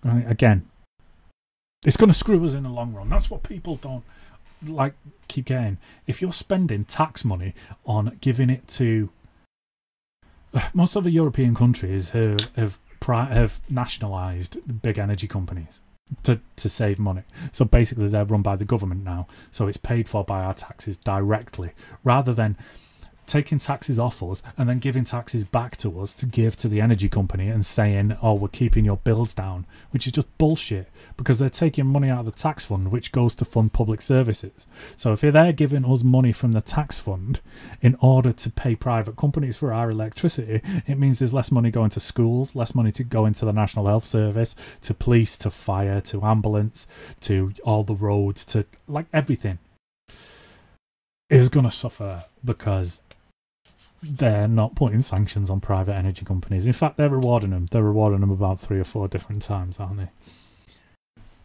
Right, again, it's going to screw us in the long run. That's what people don't like keep getting. If you're spending tax money on giving it to most of the European countries who have have nationalised big energy companies to, to save money. So basically, they're run by the government now. So it's paid for by our taxes directly rather than taking taxes off us and then giving taxes back to us to give to the energy company and saying, oh, we're keeping your bills down, which is just bullshit because they're taking money out of the tax fund, which goes to fund public services. So if they're giving us money from the tax fund in order to pay private companies for our electricity, it means there's less money going to schools, less money to go into the National Health Service, to police, to fire, to ambulance, to all the roads, to like everything is going to suffer because they're not putting sanctions on private energy companies. In fact, they're rewarding them. They're rewarding them about three or four different times, aren't they?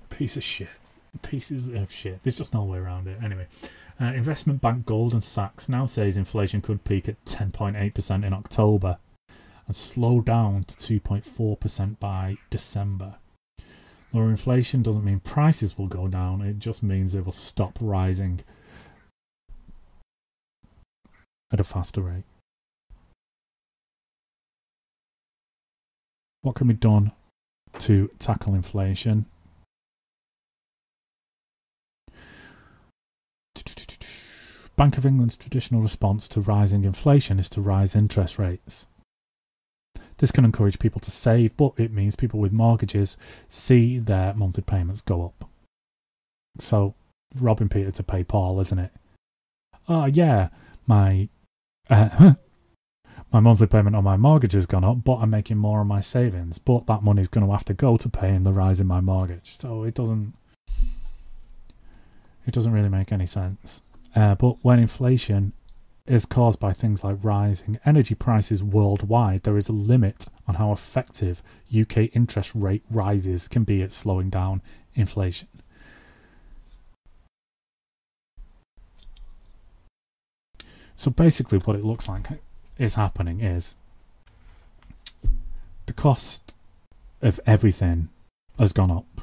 Piece of shit. Pieces of shit. There's just no way around it. Anyway, uh, investment bank Goldman Sachs now says inflation could peak at 10.8% in October and slow down to 2.4% by December. Lower inflation doesn't mean prices will go down, it just means they will stop rising at a faster rate. What can be done to tackle inflation? Bank of England's traditional response to rising inflation is to rise interest rates. This can encourage people to save, but it means people with mortgages see their monthly payments go up. So, robbing Peter to pay Paul, isn't it? Oh, yeah, my uh, my monthly payment on my mortgage has gone up, but I'm making more on my savings. But that money's going to have to go to paying the rise in my mortgage. So it doesn't it doesn't really make any sense. Uh, but when inflation is caused by things like rising energy prices worldwide, there is a limit on how effective UK interest rate rises can be at slowing down inflation. So basically, what it looks like is happening is the cost of everything has gone up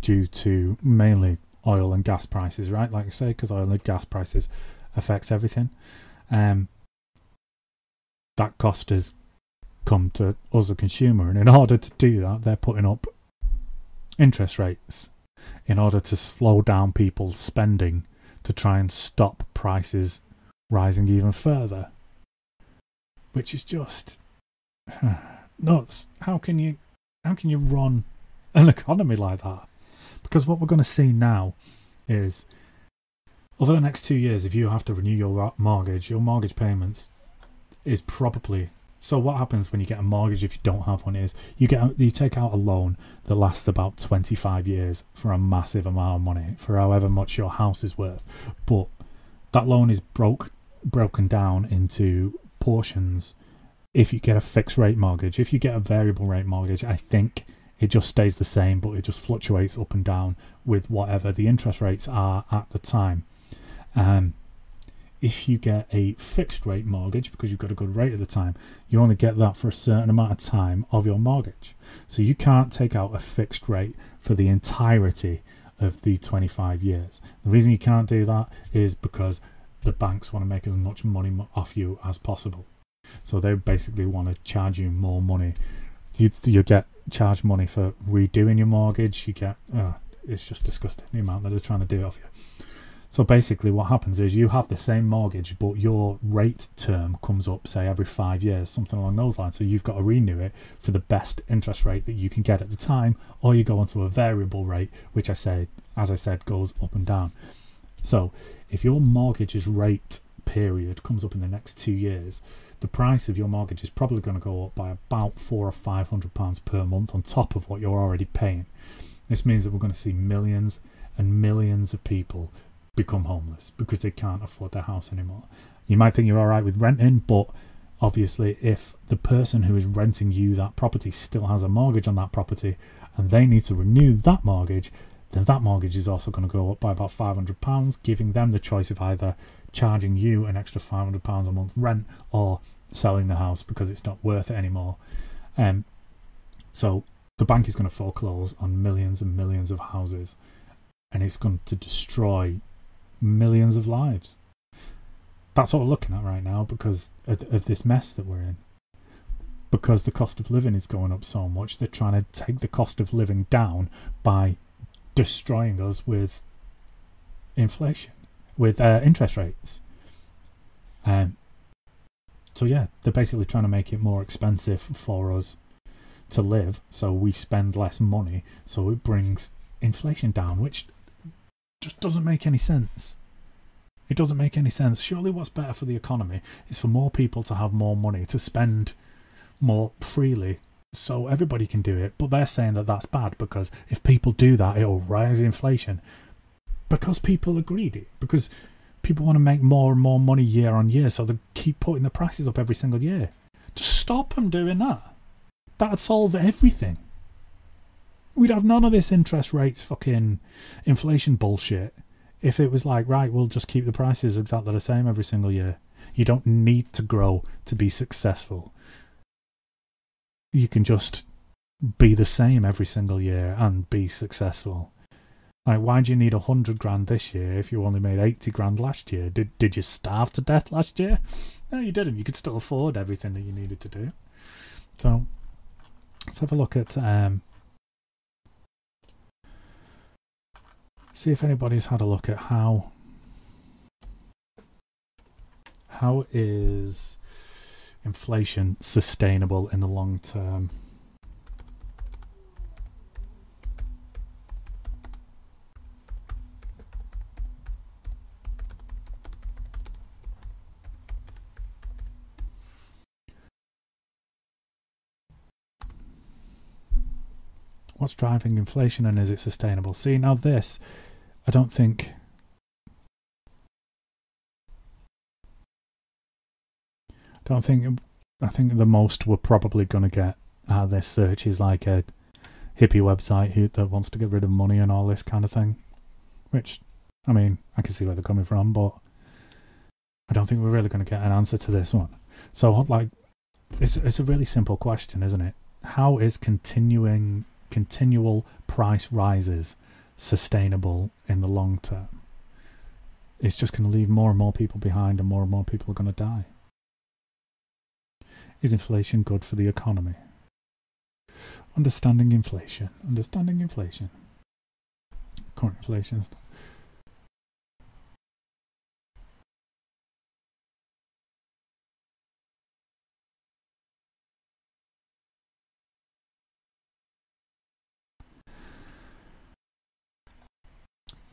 due to mainly oil and gas prices, right? Like I say, because oil and gas prices affects everything. Um, that cost has come to us, the consumer, and in order to do that, they're putting up interest rates in order to slow down people's spending to try and stop prices rising even further. Which is just nuts. How can you how can you run an economy like that? Because what we're going to see now is over the next two years, if you have to renew your mortgage, your mortgage payments is probably so. What happens when you get a mortgage if you don't have one is you get you take out a loan that lasts about twenty five years for a massive amount of money for however much your house is worth, but that loan is broke broken down into portions. If you get a fixed rate mortgage, if you get a variable rate mortgage, I think it just stays the same, but it just fluctuates up and down with whatever the interest rates are at the time. Um, if you get a fixed rate mortgage because you've got a good rate at the time, you only get that for a certain amount of time of your mortgage. So you can't take out a fixed rate for the entirety of the 25 years. The reason you can't do that is because the banks want to make as much money off you as possible. So they basically want to charge you more money. You you get charged money for redoing your mortgage. You get uh, it's just disgusting the amount that they're trying to do off you. So basically, what happens is you have the same mortgage, but your rate term comes up, say, every five years, something along those lines. So you've got to renew it for the best interest rate that you can get at the time, or you go onto a variable rate, which I say, as I said, goes up and down. So if your mortgage's rate period comes up in the next two years, the price of your mortgage is probably going to go up by about four or five hundred pounds per month on top of what you're already paying. This means that we're going to see millions and millions of people become homeless because they can't afford their house anymore. You might think you're all right with renting, but obviously, if the person who is renting you that property still has a mortgage on that property and they need to renew that mortgage, then that mortgage is also going to go up by about £500, giving them the choice of either charging you an extra £500 a month rent or selling the house because it's not worth it anymore. Um, so the bank is going to foreclose on millions and millions of houses and it's going to destroy millions of lives. That's what we're looking at right now because of, of this mess that we're in. Because the cost of living is going up so much, they're trying to take the cost of living down by destroying us with inflation, with uh, interest rates. Um, so yeah, they're basically trying to make it more expensive for us to live, so we spend less money, so it brings inflation down, which just doesn't make any sense. It doesn't make any sense. Surely, what's better for the economy is for more people to have more money to spend more freely so everybody can do it. But they're saying that that's bad because if people do that, it'll rise inflation. Because people are greedy. Because people want to make more and more money year on year, so they keep putting the prices up every single year. Just stop them doing that. That'd solve everything. We'd have none of this interest rates fucking inflation bullshit if it was like, right, we'll just keep the prices exactly the same every single year. You don't need to grow to be successful. You can just be the same every single year and be successful. Like, why do you need a hundred grand this year if you only made eighty grand last year? Did did you starve to death last year? No, you didn't. You could still afford everything that you needed to do. So, let's have a look at um, see if anybody's had a look at how how is inflation sustainable in the long term. What's driving inflation and is it sustainable? See, now this, I don't think. Don't think. I think the most we're probably going to get out of this search is like a hippie website who, that wants to get rid of money and all this kind of thing. Which, I mean, I can see where they're coming from, but I don't think we're really going to get an answer to this one. So, like, it's it's a really simple question, isn't it? How is continuing continual price rises sustainable in the long term. It's just going to leave more and more people behind, and more and more people are going to die. Is inflation good for the economy? Understanding inflation. Understanding inflation. Current inflation.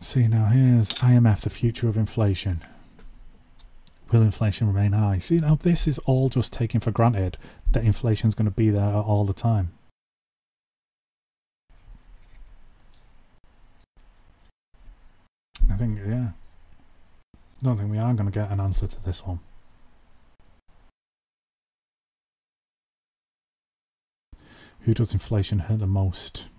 See now here's IMF, the future of inflation. Will inflation remain high? See now this is all just taken for granted that inflation is going to be there all the time. I think yeah. I don't think we are going to get an answer to this one. Who does inflation hurt the most?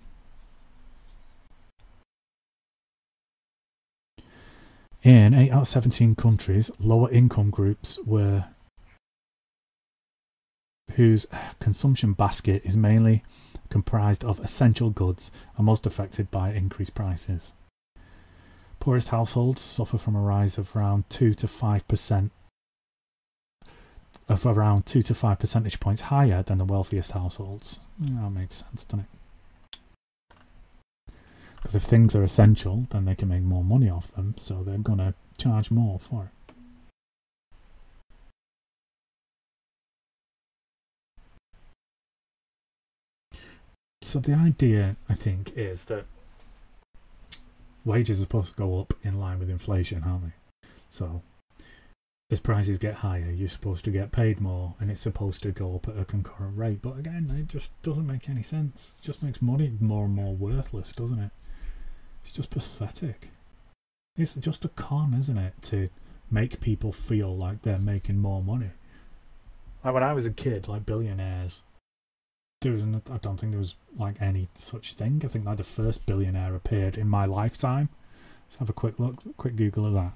In 8 out of 17 countries, lower income groups were whose consumption basket is mainly comprised of essential goods are most affected by increased prices. Poorest households suffer from a rise of around 2 to 5% of around 2 to 5 percentage points higher than the wealthiest households. that makes sense, doesn't it? Because if things are essential, then they can make more money off them, so they're going to charge more for it. So the idea, I think, is that wages are supposed to go up in line with inflation, aren't they? So as prices get higher, you're supposed to get paid more, and it's supposed to go up at a concurrent rate. But again, it just doesn't make any sense. It just makes money more and more worthless, doesn't it? It's just pathetic. It's just a con, isn't it, to make people feel like they're making more money. Like when I was a kid, like billionaires, there was an, I don't think there was like any such thing. I think like the first billionaire appeared in my lifetime. Let's have a quick look, quick Google of that.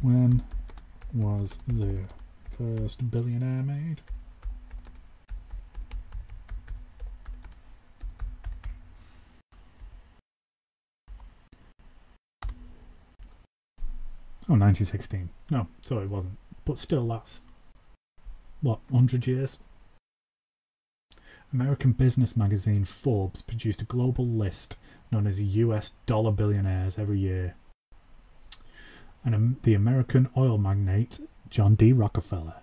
When was the first billionaire made? Oh, 1916. No, so it wasn't. But still, that's what, 100 years? American business magazine Forbes produced a global list known as US dollar billionaires every year. And um, the American oil magnate John D. Rockefeller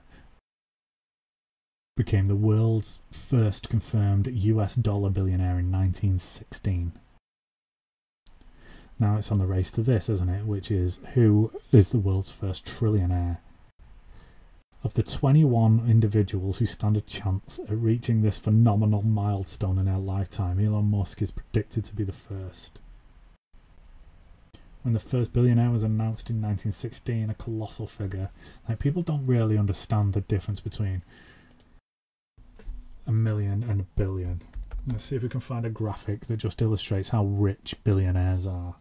became the world's first confirmed US dollar billionaire in 1916. Now it's on the race to this, isn't it? Which is who is the world's first trillionaire? Of the 21 individuals who stand a chance at reaching this phenomenal milestone in our lifetime, Elon Musk is predicted to be the first. when the first billionaire was announced in 1916, a colossal figure. Like people don't really understand the difference between a million and a billion. Let's see if we can find a graphic that just illustrates how rich billionaires are.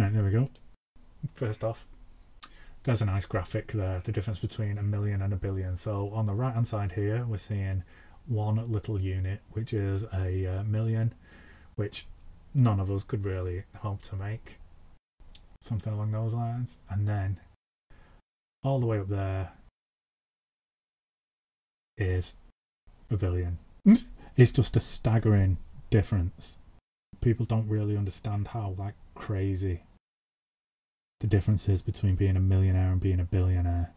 Right, there we go. First off, there's a nice graphic there, the difference between a million and a billion. So on the right hand side here, we're seeing one little unit, which is a uh, million, which none of us could really hope to make. Something along those lines. And then all the way up there is a billion. it's just a staggering difference. People don't really understand how like crazy the differences between being a millionaire and being a billionaire.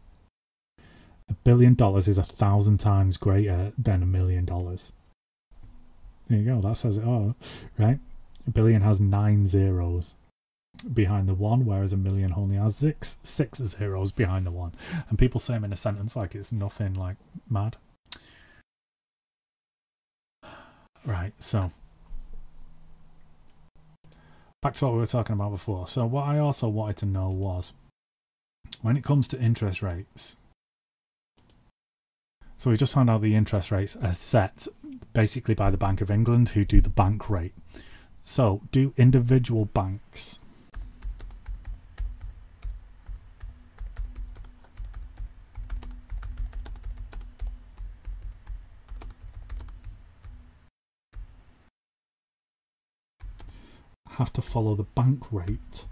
A billion dollars is a thousand times greater than a million dollars. There you go, that says it all, right? A billion has nine zeros behind the one, whereas a million only has six six zeros behind the one. And people say them in a sentence like it's nothing like mad. Right, so back to what we were talking about before. So, what I also wanted to know was when it comes to interest rates. So, we just found out the interest rates are set basically by the Bank of England, who do the bank rate. So, do individual banks have to follow the bank rate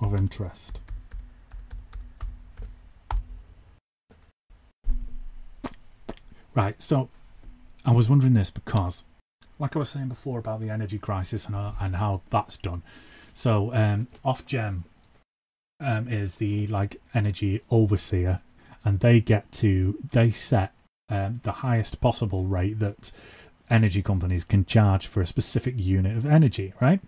of interest. Right, so I was wondering this because, like I was saying before about the energy crisis and, uh, and how that's done. So, um, Ofgem um, is the like energy overseer, and they get to they set um, the highest possible rate that energy companies can charge for a specific unit of energy, right?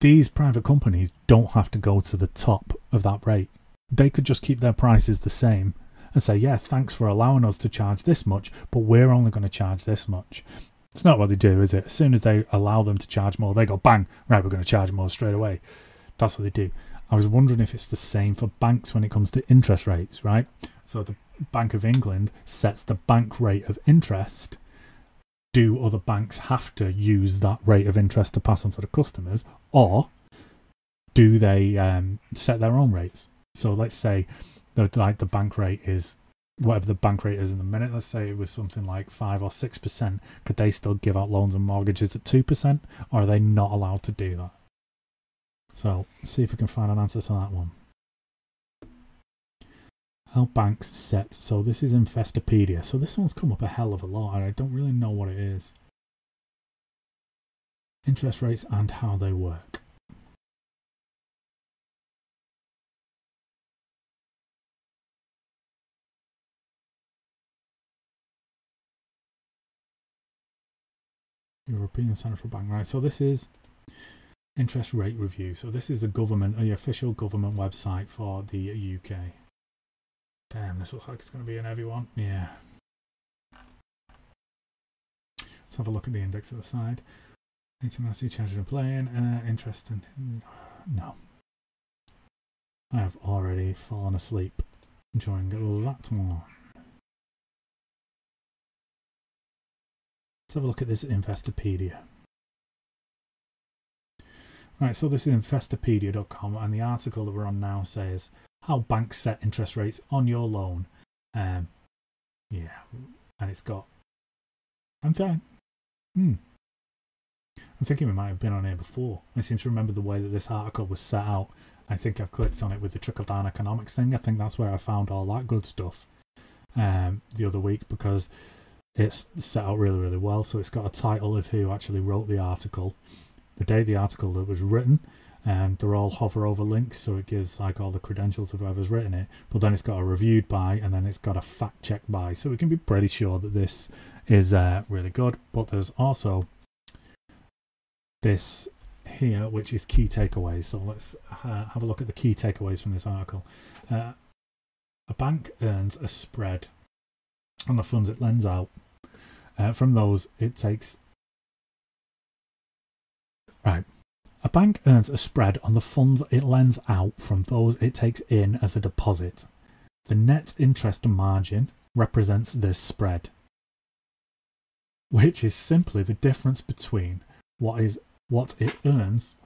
These private companies don't have to go to the top of that rate. They could just keep their prices the same and say, yeah, thanks for allowing us to charge this much, but we're only going to charge this much. It's not what they do, is it? As soon as they allow them to charge more, they go, bang, right, we're going to charge more straight away. That's what they do. I was wondering if it's the same for banks when it comes to interest rates, right? So the Bank of England sets the bank rate of interest do other banks have to use that rate of interest to pass on to the customers, or do they um, set their own rates? So let's say the like the bank rate is whatever the bank rate is in the minute. Let's say it was something like five or six percent. Could they still give out loans and mortgages at two percent, or are they not allowed to do that? So see if we can find an answer to that one how banks set. So this is Investopedia. So this one's come up a hell of a lot, and I don't really know what it is. Interest rates and how they work. European Central Bank, right? So this is interest rate review. So this is the government, the official government website for the UK. Damn, this looks like it's going to be an heavy one. Yeah. Let's have a look at the index at the side. HMRC charging and playing. Uh, interesting. No. I have already fallen asleep during that one. Let's have a look at this Investopedia. Right, so this is Investopedia.com, and the article that we're on now says how banks set interest rates on your loan. Um, yeah, and it's got. I'm fine. Hmm. I'm thinking we might have been on here before. I seem to remember the way that this article was set out. I think I've clicked on it with the trickle down economics thing. I think that's where I found all that good stuff um, the other week because it's set out really, really well. So it's got a title of who actually wrote the article, the date the article that was written, and they're all hover over links so it gives like all the credentials of whoever's written it but then it's got a reviewed by and then it's got a fact check by so we can be pretty sure that this is uh, really good but there's also this here, which is key takeaways. So let's uh, have a look at the key takeaways from this article. Uh, a bank earns a spread on the funds it lends out. Uh, from those, it takes. Right. A bank earns a spread on the funds it lends out from those it takes in as a deposit. The net interest margin represents this spread, which is simply the difference between what is what it earns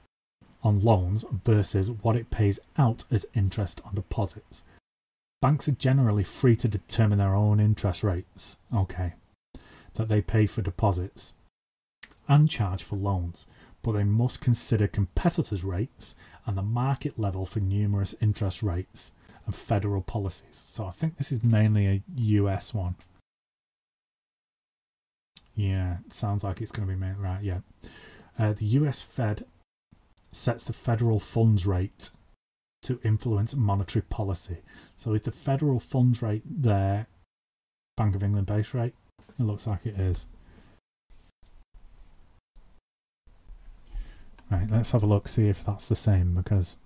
on loans versus what it pays out as interest on deposits. Banks are generally free to determine their own interest rates, okay, that they pay for deposits and charge for loans, but they must consider competitors' rates and the market level for numerous interest rates and federal policies. So I think this is mainly a US one. Yeah, sounds like it's going to be made right. Yeah, uh, the US Fed sets the federal funds rate to influence monetary policy. So is the federal funds rate there Bank of England base rate? It looks like it is. Right, let's have a look, see if that's the same because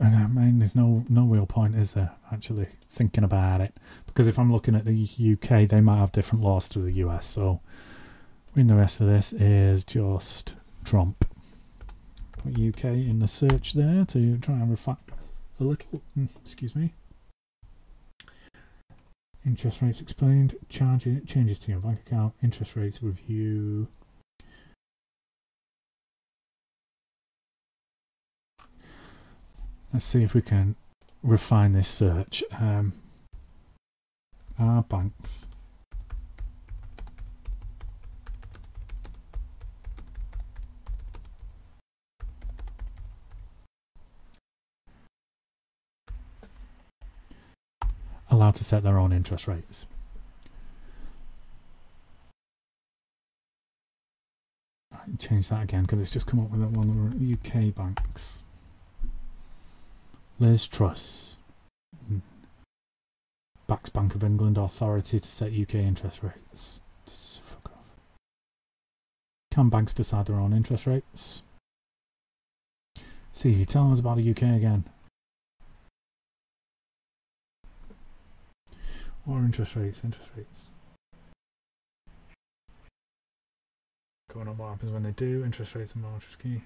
I mean, there's no no real point, is there? Actually, thinking about it, because if I'm looking at the UK, they might have different laws to the US. So, in the rest of this is just Trump. Put UK in the search there to try and reflect a little. Mm, excuse me. Interest rates explained. Charges changes to your bank account. Interest rates review. Let's see if we can refine this search. Um, our banks. allowed to set their own interest rates. change that again because it's just come up with one of the UK banks. Liz Truss hmm. backs Bank of England authority to set UK interest rates. Fuck off. Can banks decide their own interest rates? See, you tell us about the UK again. Or interest rates, interest rates. Going on what happens when they do, interest rates and mortgage key.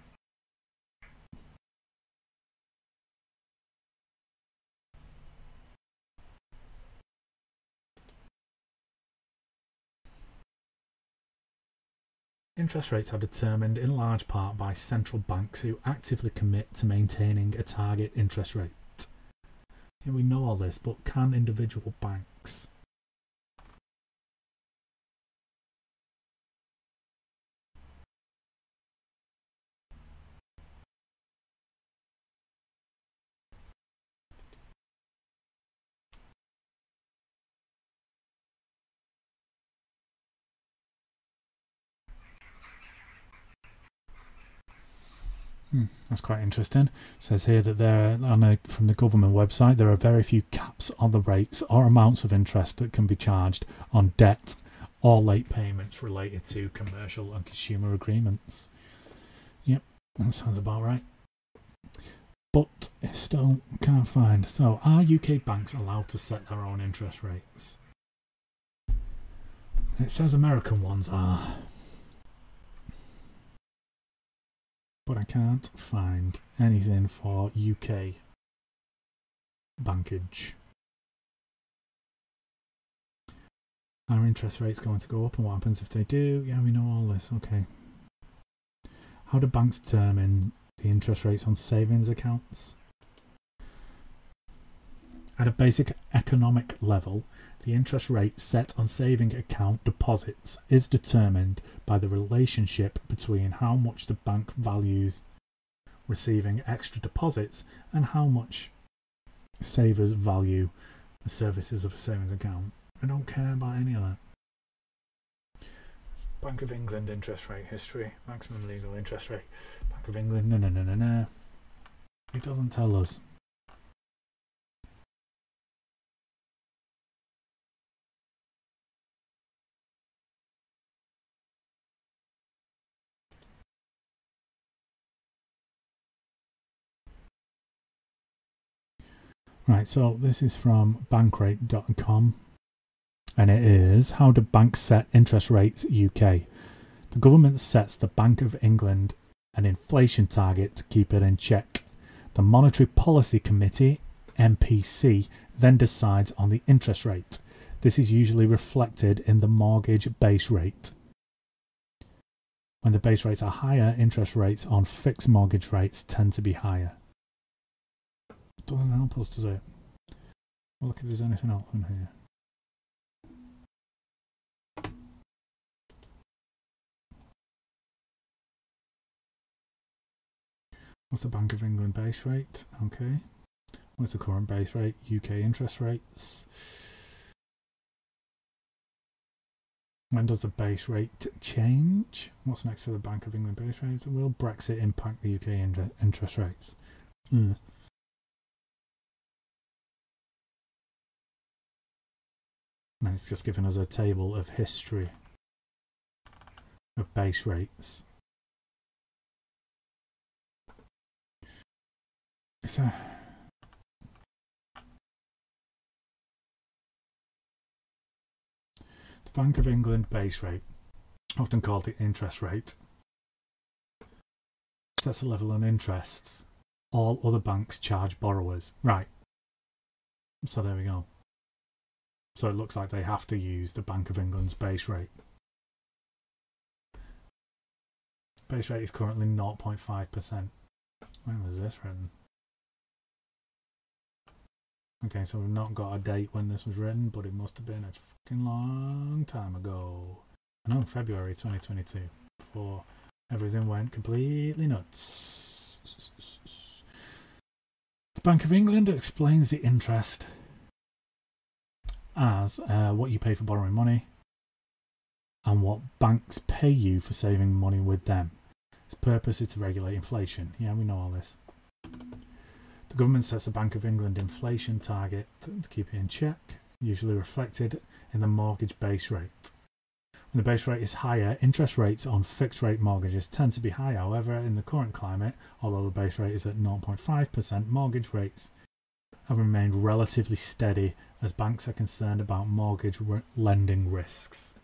Interest rates are determined in large part by central banks who actively commit to maintaining a target interest rate. Yeah, we know all this, but can individual banks Hmm, that's quite interesting. It says here that there, on a, from the government website, there are very few caps on the rates or amounts of interest that can be charged on debt or late payments related to commercial and consumer agreements. Yep, that sounds about right. But it still can't find. So, are UK banks allowed to set their own interest rates? It says American ones are. But I can't find anything for UK bankage. Our interest rate's going to go up, and what happens if they do? Yeah, we know all this. Okay. How do banks determine the interest rates on savings accounts? At a basic economic level, the interest rate set on saving account deposits is determined by the relationship between how much the bank values receiving extra deposits and how much savers value the services of a savings account. I don't care about any of that. Bank of England interest rate history, maximum legal interest rate. Bank of England, no, no, no, no, no. It doesn't tell us. Right, so this is from bankrate.com and it is How do banks set interest rates UK? The government sets the Bank of England an inflation target to keep it in check. The Monetary Policy Committee, MPC, then decides on the interest rate. This is usually reflected in the mortgage base rate. When the base rates are higher, interest rates on fixed mortgage rates tend to be higher. Doesn't help us, does it? Well, look if there's anything else in here. What's the Bank of England base rate? Okay. What's the current base rate? UK interest rates. When does the base rate change? What's next for the Bank of England base rate? Will Brexit impact the UK interest rates? Mm. And it's just given us a table of history of base rates. So, the Bank of England base rate, often called the interest rate, sets a level on interests all other banks charge borrowers. Right. So there we go. So it looks like they have to use the Bank of England's base rate. Base rate is currently 0.5%. When was this written? Okay, so we've not got a date when this was written, but it must have been a fucking long time ago. I know, February 2022, before everything went completely nuts. The Bank of England explains the interest as uh, what you pay for borrowing money and what banks pay you for saving money with them. Its purpose is to regulate inflation. Yeah, we know all this. The government sets a Bank of England inflation target to keep it in check, usually reflected in the mortgage base rate. When the base rate is higher, interest rates on fixed rate mortgages tend to be high. However, in the current climate, although the base rate is at 0.5%, mortgage rates have remained relatively steady as banks are concerned about mortgage re- lending risks.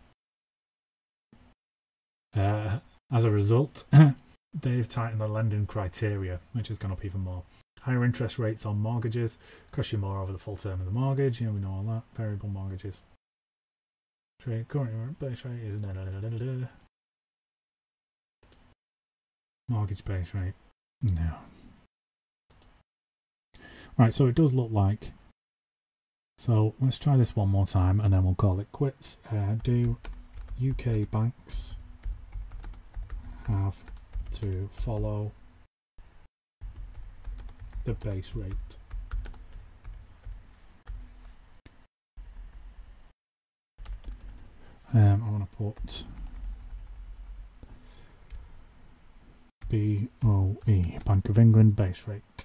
Uh, as a result, they've tightened the lending criteria, which has gone up even more. Higher interest rates on mortgages cost you more over the full term of the mortgage. You know, we know all that. Variable mortgages. Current base rate is mortgage base rate. No. Right, so it does look like. So let's try this one more time and then we'll call it quits. Uh, do UK banks have to follow the base rate? Um, I want to put BOE, Bank of England base rate.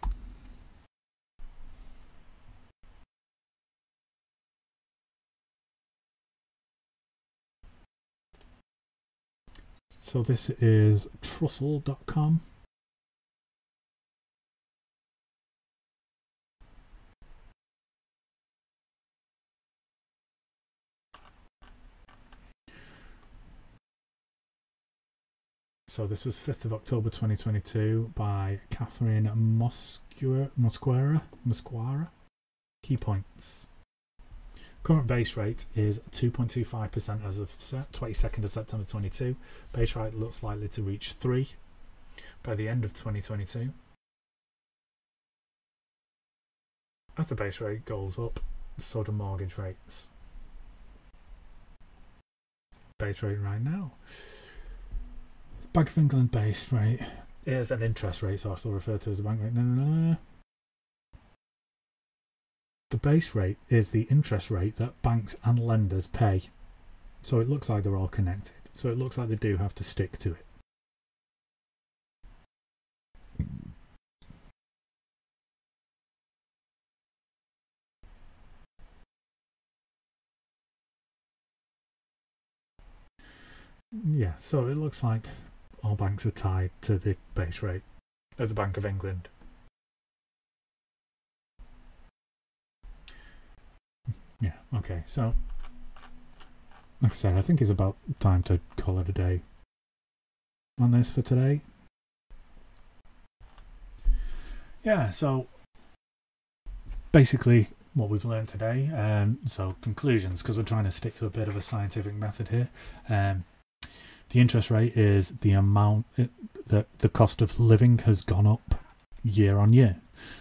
So this is trussle.com. So this was 5th of October 2022 by Catherine Mosquera. Mosquera. Mosquera. Key points. Current base rate is 2.25% as of 22nd of September 22. Base rate looks likely to reach 3 by the end of 2022. As the base rate goes up, so do mortgage rates. Base rate right now. Bank of England base rate is an interest rate, so also referred to as a bank rate. No, no, no. The base rate is the interest rate that banks and lenders pay. So it looks like they're all connected. So it looks like they do have to stick to it. Yeah, so it looks like all banks are tied to the base rate of the Bank of England. Yeah, okay, so like I said, I think it's about time to call it a day on this for today. Yeah, so basically what we've learned today. Um, so conclusions, because we're trying to stick to a bit of a scientific method here. Um, the interest rate is the amount it, that the cost of living has gone up year on year.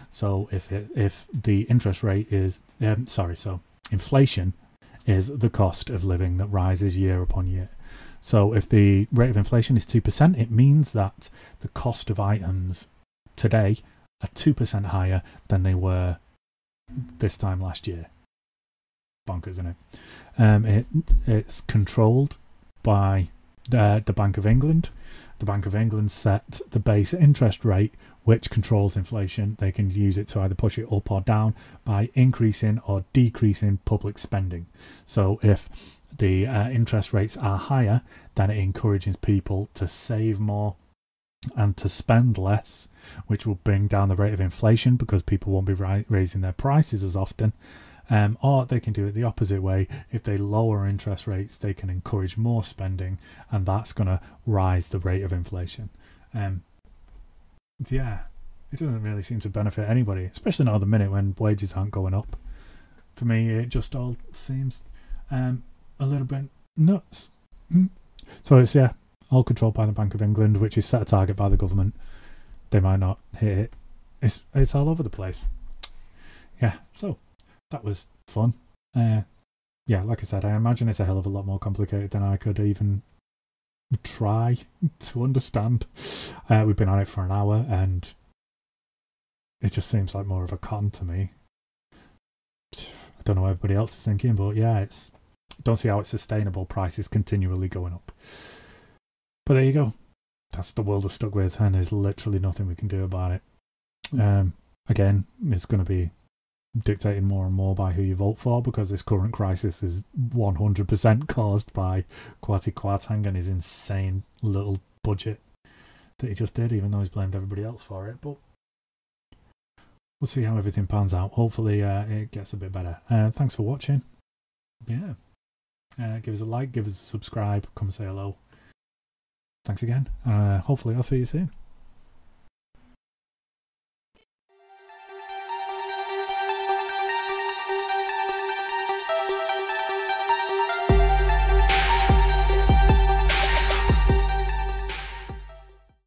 So if it, if the interest rate is um, sorry, so inflation is the cost of living that rises year upon year. So if the rate of inflation is 2%, it means that the cost of items today are 2% higher than they were this time last year. Bonkers, isn't it? Um, it it's controlled by uh, the Bank of England. The Bank of England set the base interest rate, which controls inflation. They can use it to either push it up or down by increasing or decreasing public spending. So if the uh, interest rates are higher, then it encourages people to save more and to spend less, which will bring down the rate of inflation because people won't be ri- raising their prices as often. Um, or they can do it the opposite way. If they lower interest rates, they can encourage more spending, and that's going to rise the rate of inflation. Um, yeah, it doesn't really seem to benefit anybody, especially not at the minute when wages aren't going up. For me, it just all seems um, a little bit nuts. Hmm. So it's yeah, all controlled by the Bank of England, which is set a target by the government. They might not hit it. It's it's all over the place. Yeah, so that was fun. Uh, yeah, like I said, I imagine it's a hell of a lot more complicated than I could even try to understand. Uh, we've been on it for an hour, and it just seems like more of a con to me. I don't know what everybody else is thinking, but yeah, it's don't see how it's sustainable. Prices continually going up. But there you go. That's the world we're stuck with, and there's literally nothing we can do about it. Um, again, it's going to be dictated more and more by who you vote for because this current crisis is 100% caused by Kwasi Kwarteng and his insane little budget that he just did, even though he's blamed everybody else for it. But we'll see how everything pans out. Hopefully, uh, it gets a bit better. Uh, thanks for watching. Yeah. Uh, give us a like, give us a subscribe, come say hello. Thanks again. Uh, hopefully, I'll see you soon.